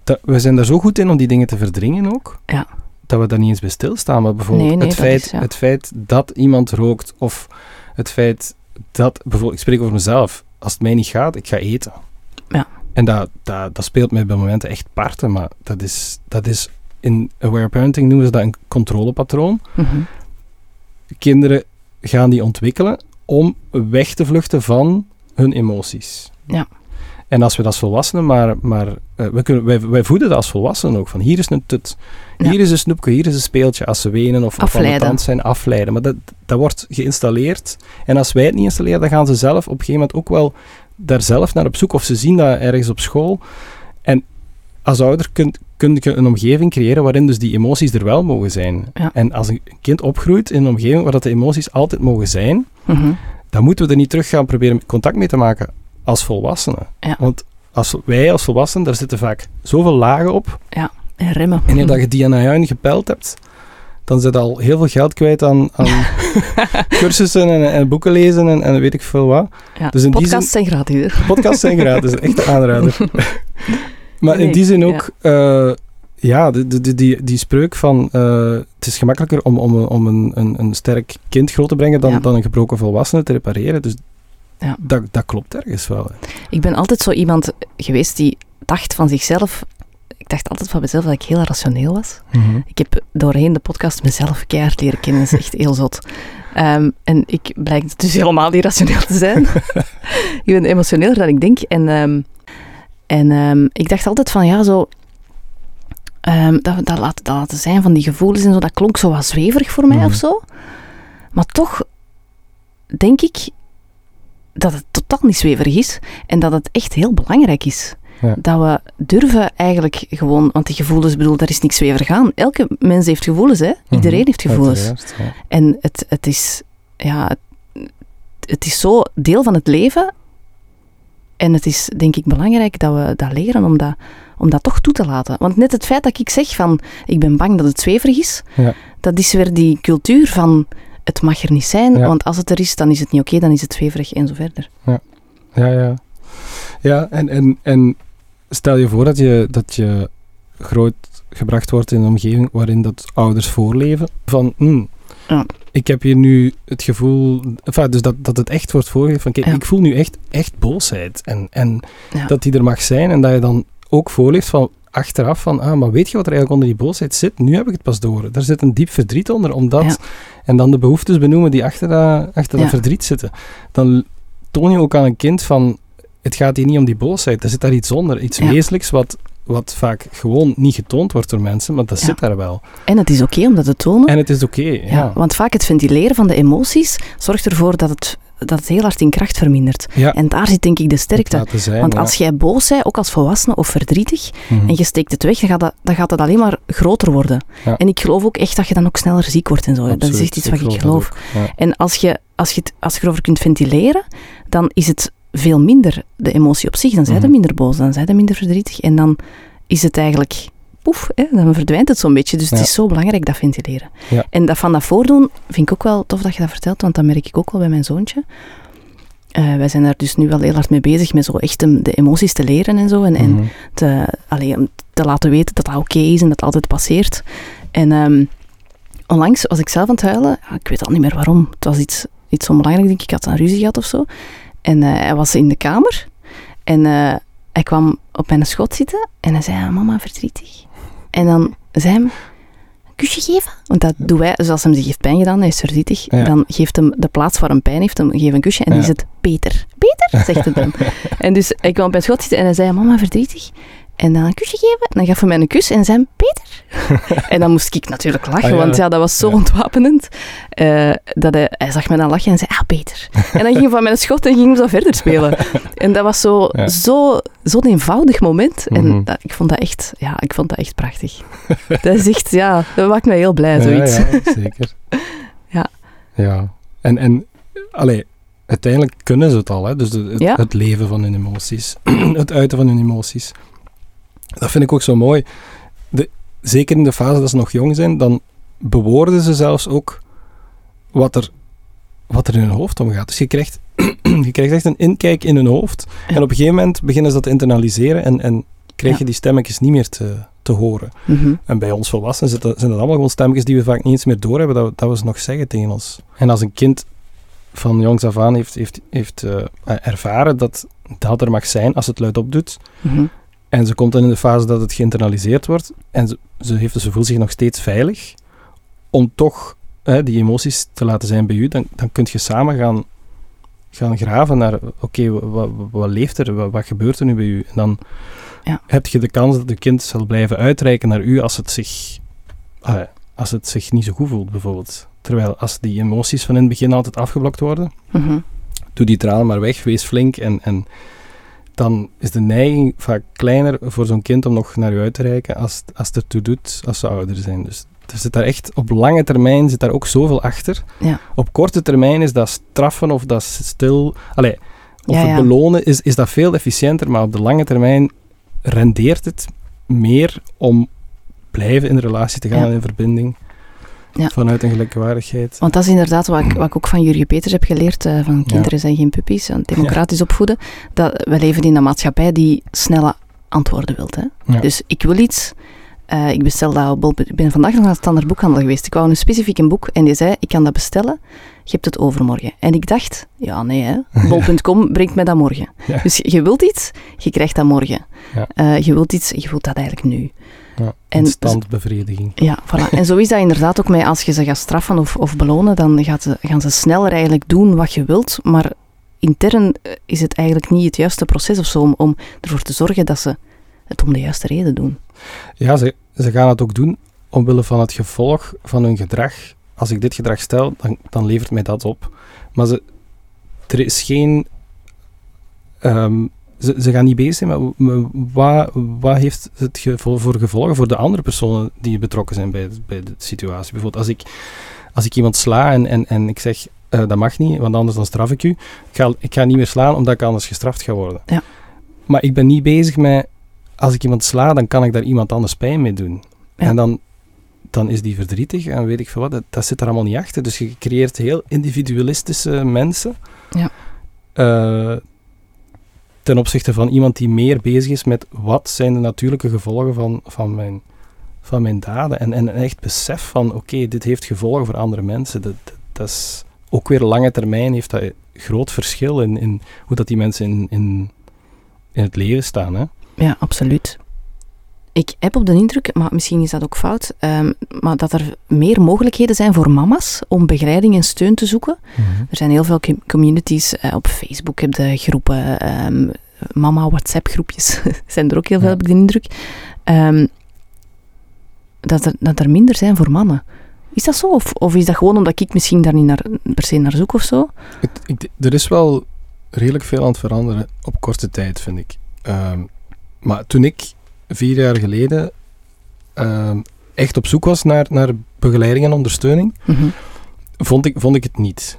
dat, we zijn daar zo goed in om die dingen te verdringen ook, Ja. dat we daar niet eens bij stilstaan. Maar bijvoorbeeld Nee, nee, het, feit, is, ja. het feit dat iemand rookt, of het feit dat, bijvoorbeeld, ik spreek over mezelf, als het mij niet gaat, ik ga eten. Ja. En dat, dat, dat speelt mij bij momenten echt parten, maar dat is, dat is in aware parenting noemen ze dat een controlepatroon. Mhm. Kinderen gaan die ontwikkelen om weg te vluchten van hun emoties. Ja. En als we dat als volwassenen, maar, maar eh, we kunnen, wij, wij voeden dat als volwassenen ook. Van hier is een tut, Ja. hier is een snoepje, hier is een speeltje. Als ze wenen of, of aan de tand zijn, afleiden. Maar dat, dat wordt geïnstalleerd. En als wij het niet installeren, dan gaan ze zelf op een gegeven moment ook wel daar zelf naar op zoek. Of ze zien dat ergens op school. En als ouder kunt, kun je een omgeving creëren waarin dus die emoties er wel mogen zijn. Ja. En als een kind opgroeit in een omgeving waar dat de emoties altijd mogen zijn, Mhm. dan moeten we er niet terug gaan proberen contact mee te maken als volwassenen. Ja. Want als wij als volwassenen, daar zitten vaak zoveel lagen op. En remmen. En wanneer dat je die aan gepeld hebt, dan zit al heel veel geld kwijt aan, aan cursussen en, en boeken lezen en, en weet ik veel wat. Ja, Dus in die podcasts zijn gratis. Podcasts zijn gratis, echt een aanrader. maar in die zin ook, eh, ja, de, de, de- die, die spreuk van eh, het is gemakkelijker om, om, een- om een, een, een sterk kind groot te brengen dan, Ja. dan een gebroken volwassene te repareren. Dus Ja. dat, dat klopt ergens wel. hè. Ik ben altijd zo iemand geweest die dacht van zichzelf... Ik dacht altijd van mezelf dat ik heel rationeel was. Ik heb doorheen de podcast mezelf keihard leren kennen. Dat is echt heel zot. Ehm, en ik blijk dus helemaal niet rationeel te zijn. ik ben emotioneler dan ik denk. En, ehm, en ehm, ik dacht altijd van, ja, zo... ehm, dat, dat, laten, dat laten zijn van die gevoelens en zo, dat klonk zo wat zweverig voor mij Mhm. of zo. Maar toch denk ik dat het totaal niet zweverig is en dat het echt heel belangrijk is. Ja. Dat we durven eigenlijk gewoon, want die gevoelens, bedoel, daar is niks zweverig aan. Elke mens heeft gevoelens, hè? Iedereen Mhm, heeft gevoelens. ja. En het, het is, ja, het, het is zo deel van het leven. En het is, denk ik, belangrijk dat we dat leren om dat, om dat toch toe te laten. Want net het feit dat ik zeg van, ik ben bang dat het zweverig is, Ja. dat is weer die cultuur van, het mag er niet zijn, Ja. want als het er is, dan is het niet oké, dan is het zweverig en zo verder. Ja, ja. Ja, en, en, en stel je voor dat je, dat je groot gebracht wordt in een omgeving waarin dat ouders voorleven. Van, hmm, Ja. Ik heb hier nu het gevoel... Enfin, dus dat, dat het echt wordt voorgegeven van, kijk, Ja. ik voel nu echt, echt boosheid. En, en Ja. dat die er mag zijn en dat je dan ook voorleeft van achteraf van, ah, maar weet je wat er eigenlijk onder die boosheid zit? Nu heb ik het pas door. Daar zit een diep verdriet onder, omdat... Ja. En dan de behoeftes benoemen die achter dat, achter dat verdriet zitten. Dan toon je ook aan een kind van, het gaat hier niet om die boosheid. Er zit daar iets onder, iets wezenlijks wat, wat vaak gewoon niet getoond wordt door mensen, maar dat Ja. zit daar wel. En het is oké om dat te tonen. En het is oké, ja. ja. want vaak het ventileren van de emoties zorgt ervoor dat het, dat het heel hard in kracht vermindert. Ja, En daar zit denk ik de sterkte. zijn, Want ja. als jij boos bent, ook als volwassene of verdrietig, Mhm. en je steekt het weg, dan gaat dat, dan gaat het alleen maar groter worden. Ja. En ik geloof ook echt dat je dan ook sneller ziek wordt en zo. dat is echt iets wat ik geloof. En als je, als, je het, als je erover kunt ventileren, dan is het veel minder de emotie op zich. Dan zijn Mhm. je minder boos, dan zijn je minder verdrietig. En dan is het eigenlijk, poef, hè, dan verdwijnt het zo'n beetje. Dus Ja. het is zo belangrijk, dat ventileren. Ja. En dat van dat voordoen vind ik ook wel tof dat je dat vertelt, want dat merk ik ook wel bij mijn zoontje. Eh, wij zijn daar dus nu wel heel hard mee bezig, met zo echt de, de emoties te leren en zo. En, en Mhm. te, allee, om te laten weten dat dat oké is en dat het altijd passeert. En ehm, onlangs was ik zelf aan het huilen. Ja, ik weet al niet meer waarom. Het was iets, iets onbelangrijk, denk ik. Ik had een ruzie gehad of zo. En eh, hij was in de kamer. En eh, hij kwam op mijn schoot zitten. En hij zei, "Ah, mama, verdrietig. En dan zei hij hem, een kusje geven? Want dat doen wij, dus als hem zich heeft pijn gedaan, hij is verdrietig, Ja. dan geeft hem de plaats waar hem pijn heeft, hem geef een kusje en is het beter. Beter, zegt het dan. en dus ik kwam op mijn schoot zitten en hij zei, mama, verdrietig. En dan een kusje geven. En dan gaf hij mij een kus en zei, Peter. en dan moest ik natuurlijk lachen, Ah, ja. want ja, dat was zo Ja. ontwapenend. eh, dat hij, hij zag me dan lachen en zei, ah, Peter. en dan ging hij van mijn schot en ging hij zo verder spelen. en dat was zo, Ja. zo, zo'n eenvoudig moment. En Mhm. dat, ik, vond dat echt, ja, ik vond dat echt prachtig. dat is echt, ja, dat maakt mij heel blij, zoiets. Zeker. Ja. Ja. En, en allee, uiteindelijk kunnen ze het al, hè? dus het leven van hun emoties, het uiten van hun emoties. Dat vind ik ook zo mooi. De, zeker in de fase dat ze nog jong zijn, dan bewoorden ze zelfs ook wat er, wat er in hun hoofd omgaat. Dus je krijgt, je krijgt echt een inkijk in hun hoofd. Ja. En op een gegeven moment beginnen ze dat te internaliseren en, en krijg je Ja. die stemmetjes niet meer te, te horen. Mhm. En bij ons volwassenen zit dat- zijn dat allemaal gewoon stemmetjes die we vaak niet eens meer doorhebben, dat we, dat we ze nog zeggen tegen ons. En als een kind van jongs af aan heeft, heeft, heeft eh, ervaren dat dat er mag zijn als het luidop doet, Mhm. En ze komt dan in de fase dat het geïnternaliseerd wordt, en ze, ze, heeft, ze voelt zich nog steeds veilig, om toch hè, die emoties te laten zijn bij u, dan, dan kun je samen gaan, gaan graven naar, oké, wa- wa- wat, leeft er, wat, wat gebeurt er nu bij u? En dan Ja. heb je de kans dat je kind zal blijven uitreiken naar u als het zich, ah, als het zich niet zo goed voelt, bijvoorbeeld. Terwijl als die emoties van in het begin altijd afgeblokt worden, Mhm. doe die tranen maar weg, wees flink en, en dan is de neiging vaak kleiner voor zo'n kind om nog naar u uit te reiken als, als het ertoe doet als ze ouder zijn. Dus er zit daar echt, op lange termijn zit daar ook zoveel achter. Ja. Op korte termijn is dat straffen of dat stil... Allee, of Ja, het belonen is, is dat veel efficiënter, maar op de lange termijn rendeert het meer om blijven in relatie te gaan en in verbinding Ja. vanuit een gelijkwaardigheid. Want dat is inderdaad wat ik, wat ik ook van Jurje Peters heb geleerd, eh, van kinderen zijn geen puppies, democratisch opvoeden, dat we leven in een maatschappij die snelle antwoorden wilt. Hè? Dus ik wil iets, eh, ik bestel dat op bol. Ik ben vandaag nog naar de standaard boekhandel geweest. Ik wou een specifiek een boek en die zei, ik kan dat bestellen, je hebt het overmorgen. En ik dacht, ja nee, hè. bol.com brengt mij dat morgen. Ja. Dus je wilt iets, je krijgt dat morgen. Ja. Eh, je wilt iets, je wilt dat eigenlijk nu. Ja, En- instant bevrediging. Ja, voilà. En zo is dat inderdaad ook met als je ze gaat straffen of, of belonen, dan gaat ze, gaan ze sneller eigenlijk doen wat je wilt, maar intern eh, is het eigenlijk niet het juiste proces of zo om, om ervoor te zorgen dat ze het om de juiste reden doen. Ja, ze, ze gaan het ook doen omwille van het gevolg van hun gedrag. Als ik dit gedrag stel, dan, dan levert mij dat op. Maar ze, er is geen ehm, ze, ze gaan niet bezig zijn met wat, wat heeft het gevo- voor gevolgen voor de andere personen die betrokken zijn bij, bij de situatie. Bijvoorbeeld als ik, als ik iemand sla en, en, en ik zeg eh, dat mag niet, want anders dan straf ik u. Ik ga, ik ga niet meer slaan omdat ik anders gestraft ga worden. Ja. Maar ik ben niet bezig met, als ik iemand sla, dan kan ik daar iemand anders pijn mee doen. Ja. En dan, dan is die verdrietig en weet ik veel wat. Dat, dat zit er allemaal niet achter. Dus je creëert heel individualistische mensen. Ja. Eh, ten opzichte van iemand die meer bezig is met wat zijn de natuurlijke gevolgen van, van, mijn, van mijn daden. En, en echt besef van, oké, dit heeft gevolgen voor andere mensen. Dat, dat, is ook weer lange termijn, heeft dat groot verschil in, in hoe dat die mensen in, in, in het leven staan. Hè? Ja, absoluut. Ik heb op de indruk, maar misschien is dat ook fout, ehm, maar dat er meer mogelijkheden zijn voor mama's om begeleiding en steun te zoeken. Er zijn heel veel com- communities eh, op Facebook, heb je groepen, ehm, mama WhatsApp groepjes, zijn er ook heel veel, Ja. heb ik de indruk. Ehm, dat, er, dat er minder zijn voor mannen. Is dat zo? Of, of is dat gewoon omdat ik misschien daar niet naar, per se naar zoek of zo? Ik, er is wel redelijk veel aan het veranderen op korte tijd, vind ik. Maar toen ik vier jaar geleden ehm, echt op zoek was naar, naar begeleiding en ondersteuning, Mhm. vond ik, vond ik het niet.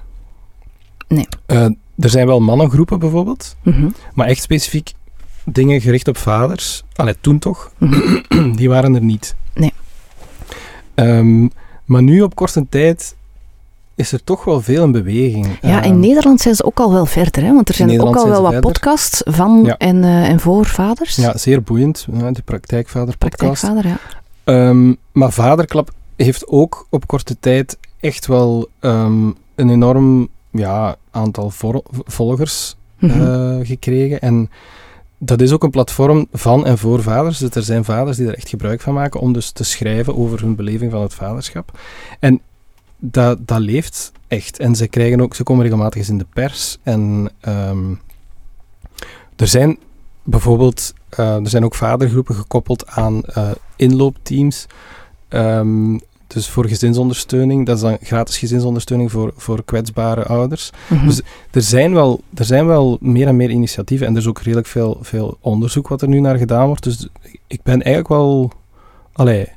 Nee. Eh, er zijn wel mannengroepen bijvoorbeeld, Mhm. maar echt specifiek dingen gericht op vaders, allee, toen toch, Mhm. die waren er niet. Nee. Ehm, maar nu op korte tijd is er toch wel veel in beweging. Ja, in Ehm, Nederland zijn ze ook al wel verder, hè? want er zijn ook al wel wat verder. podcasts van Ja. en, eh, en voor vaders. Ja, zeer boeiend, de Praktijkvader podcast. Praktijkvader, ja. Ehm, maar Vaderklap heeft ook op korte tijd echt wel ehm, een enorm ja, aantal volgers Mhm. eh, gekregen. En dat is ook een platform van en voor vaders. Dus er zijn vaders die er echt gebruik van maken om dus te schrijven over hun beleving van het vaderschap. En dat, dat leeft echt. En ze, krijgen ook, ze komen regelmatig eens in de pers. En ehm, er zijn bijvoorbeeld eh, er zijn ook vadergroepen gekoppeld aan eh, inloopteams. Ehm, dus voor gezinsondersteuning. Dat is dan gratis gezinsondersteuning voor, voor kwetsbare ouders. Mhm. dus- Er zijn, wel, er zijn wel meer en meer initiatieven. En er is ook redelijk veel, veel onderzoek wat er nu naar gedaan wordt. Dus ik ben eigenlijk wel allee,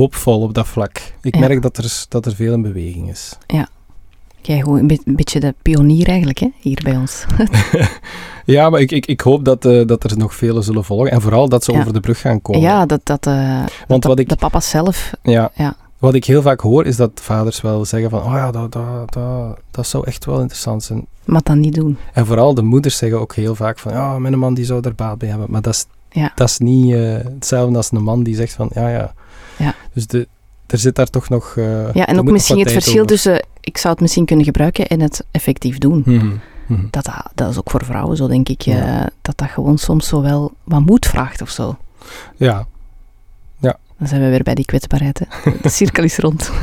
hoopvol op dat vlak. Ik Ja. merk dat er, dat er veel in beweging is. Jij gewoon een, be- een beetje de pionier eigenlijk, hè, hier bij ons. Ja, maar ik, ik, ik hoop dat, eh, dat er nog vele zullen volgen. En vooral dat ze Ja. over de brug gaan komen. Ja, dat, dat, eh, Want dat wat ik, de papa's zelf... Ja. Ja. Wat ik heel vaak hoor, is dat vaders wel zeggen van, oh ja, dat, dat, dat, dat zou echt wel interessant zijn. Maar dat niet doen. En vooral de moeders zeggen ook heel vaak van, ja, mijn man die zou er baat bij hebben. Maar dat is, Ja. dat is niet eh, hetzelfde als een man die zegt van, ja, ja. Ja. Dus de, er zit daar toch nog... eh, Ja, en ook misschien het verschil over. tussen ik zou het misschien kunnen gebruiken en het effectief doen. Mhm, mhm. Dat, dat, dat is ook voor vrouwen zo, denk ik. Ja. eh, dat dat gewoon soms zo wel wat moed vraagt of zo. Ja, Dan zijn we weer bij die kwetsbaarheid. Hè. De cirkel is rond.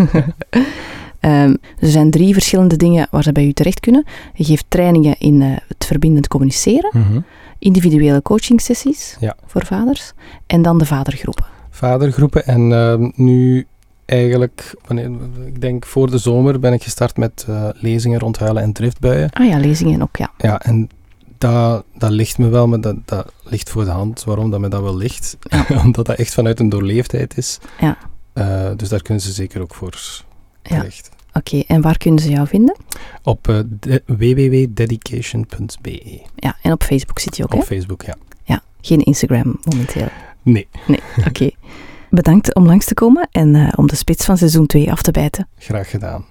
Ehm, er zijn drie verschillende dingen waar ze bij u terecht kunnen. Je geeft trainingen in eh, het verbindend communiceren, mhm. individuele coachingsessies Ja. voor vaders en dan de vadergroepen. Vadergroepen. En ehm, nu eigenlijk, wanneer, ik denk voor de zomer, ben ik gestart met eh, lezingen rond huilen en driftbuien. Ah ja, lezingen ook, ja. Ja, en dat, dat ligt me wel, maar dat, dat ligt voor de hand. Waarom dat me dat wel ligt? Ja. Omdat dat echt vanuit een doorleefdheid is. Ja. Eh, dus daar kunnen ze zeker ook voor Ja. terecht. Oké, en waar kunnen ze jou vinden? Op de- www.dedication.be. Ja, en op Facebook zit je ook, hè? Op Facebook, ja. Ja, geen Instagram momenteel. Nee, Nee, oké. Bedankt om langs te komen en eh, om de spits van seizoen 2 af te bijten. graag gedaan.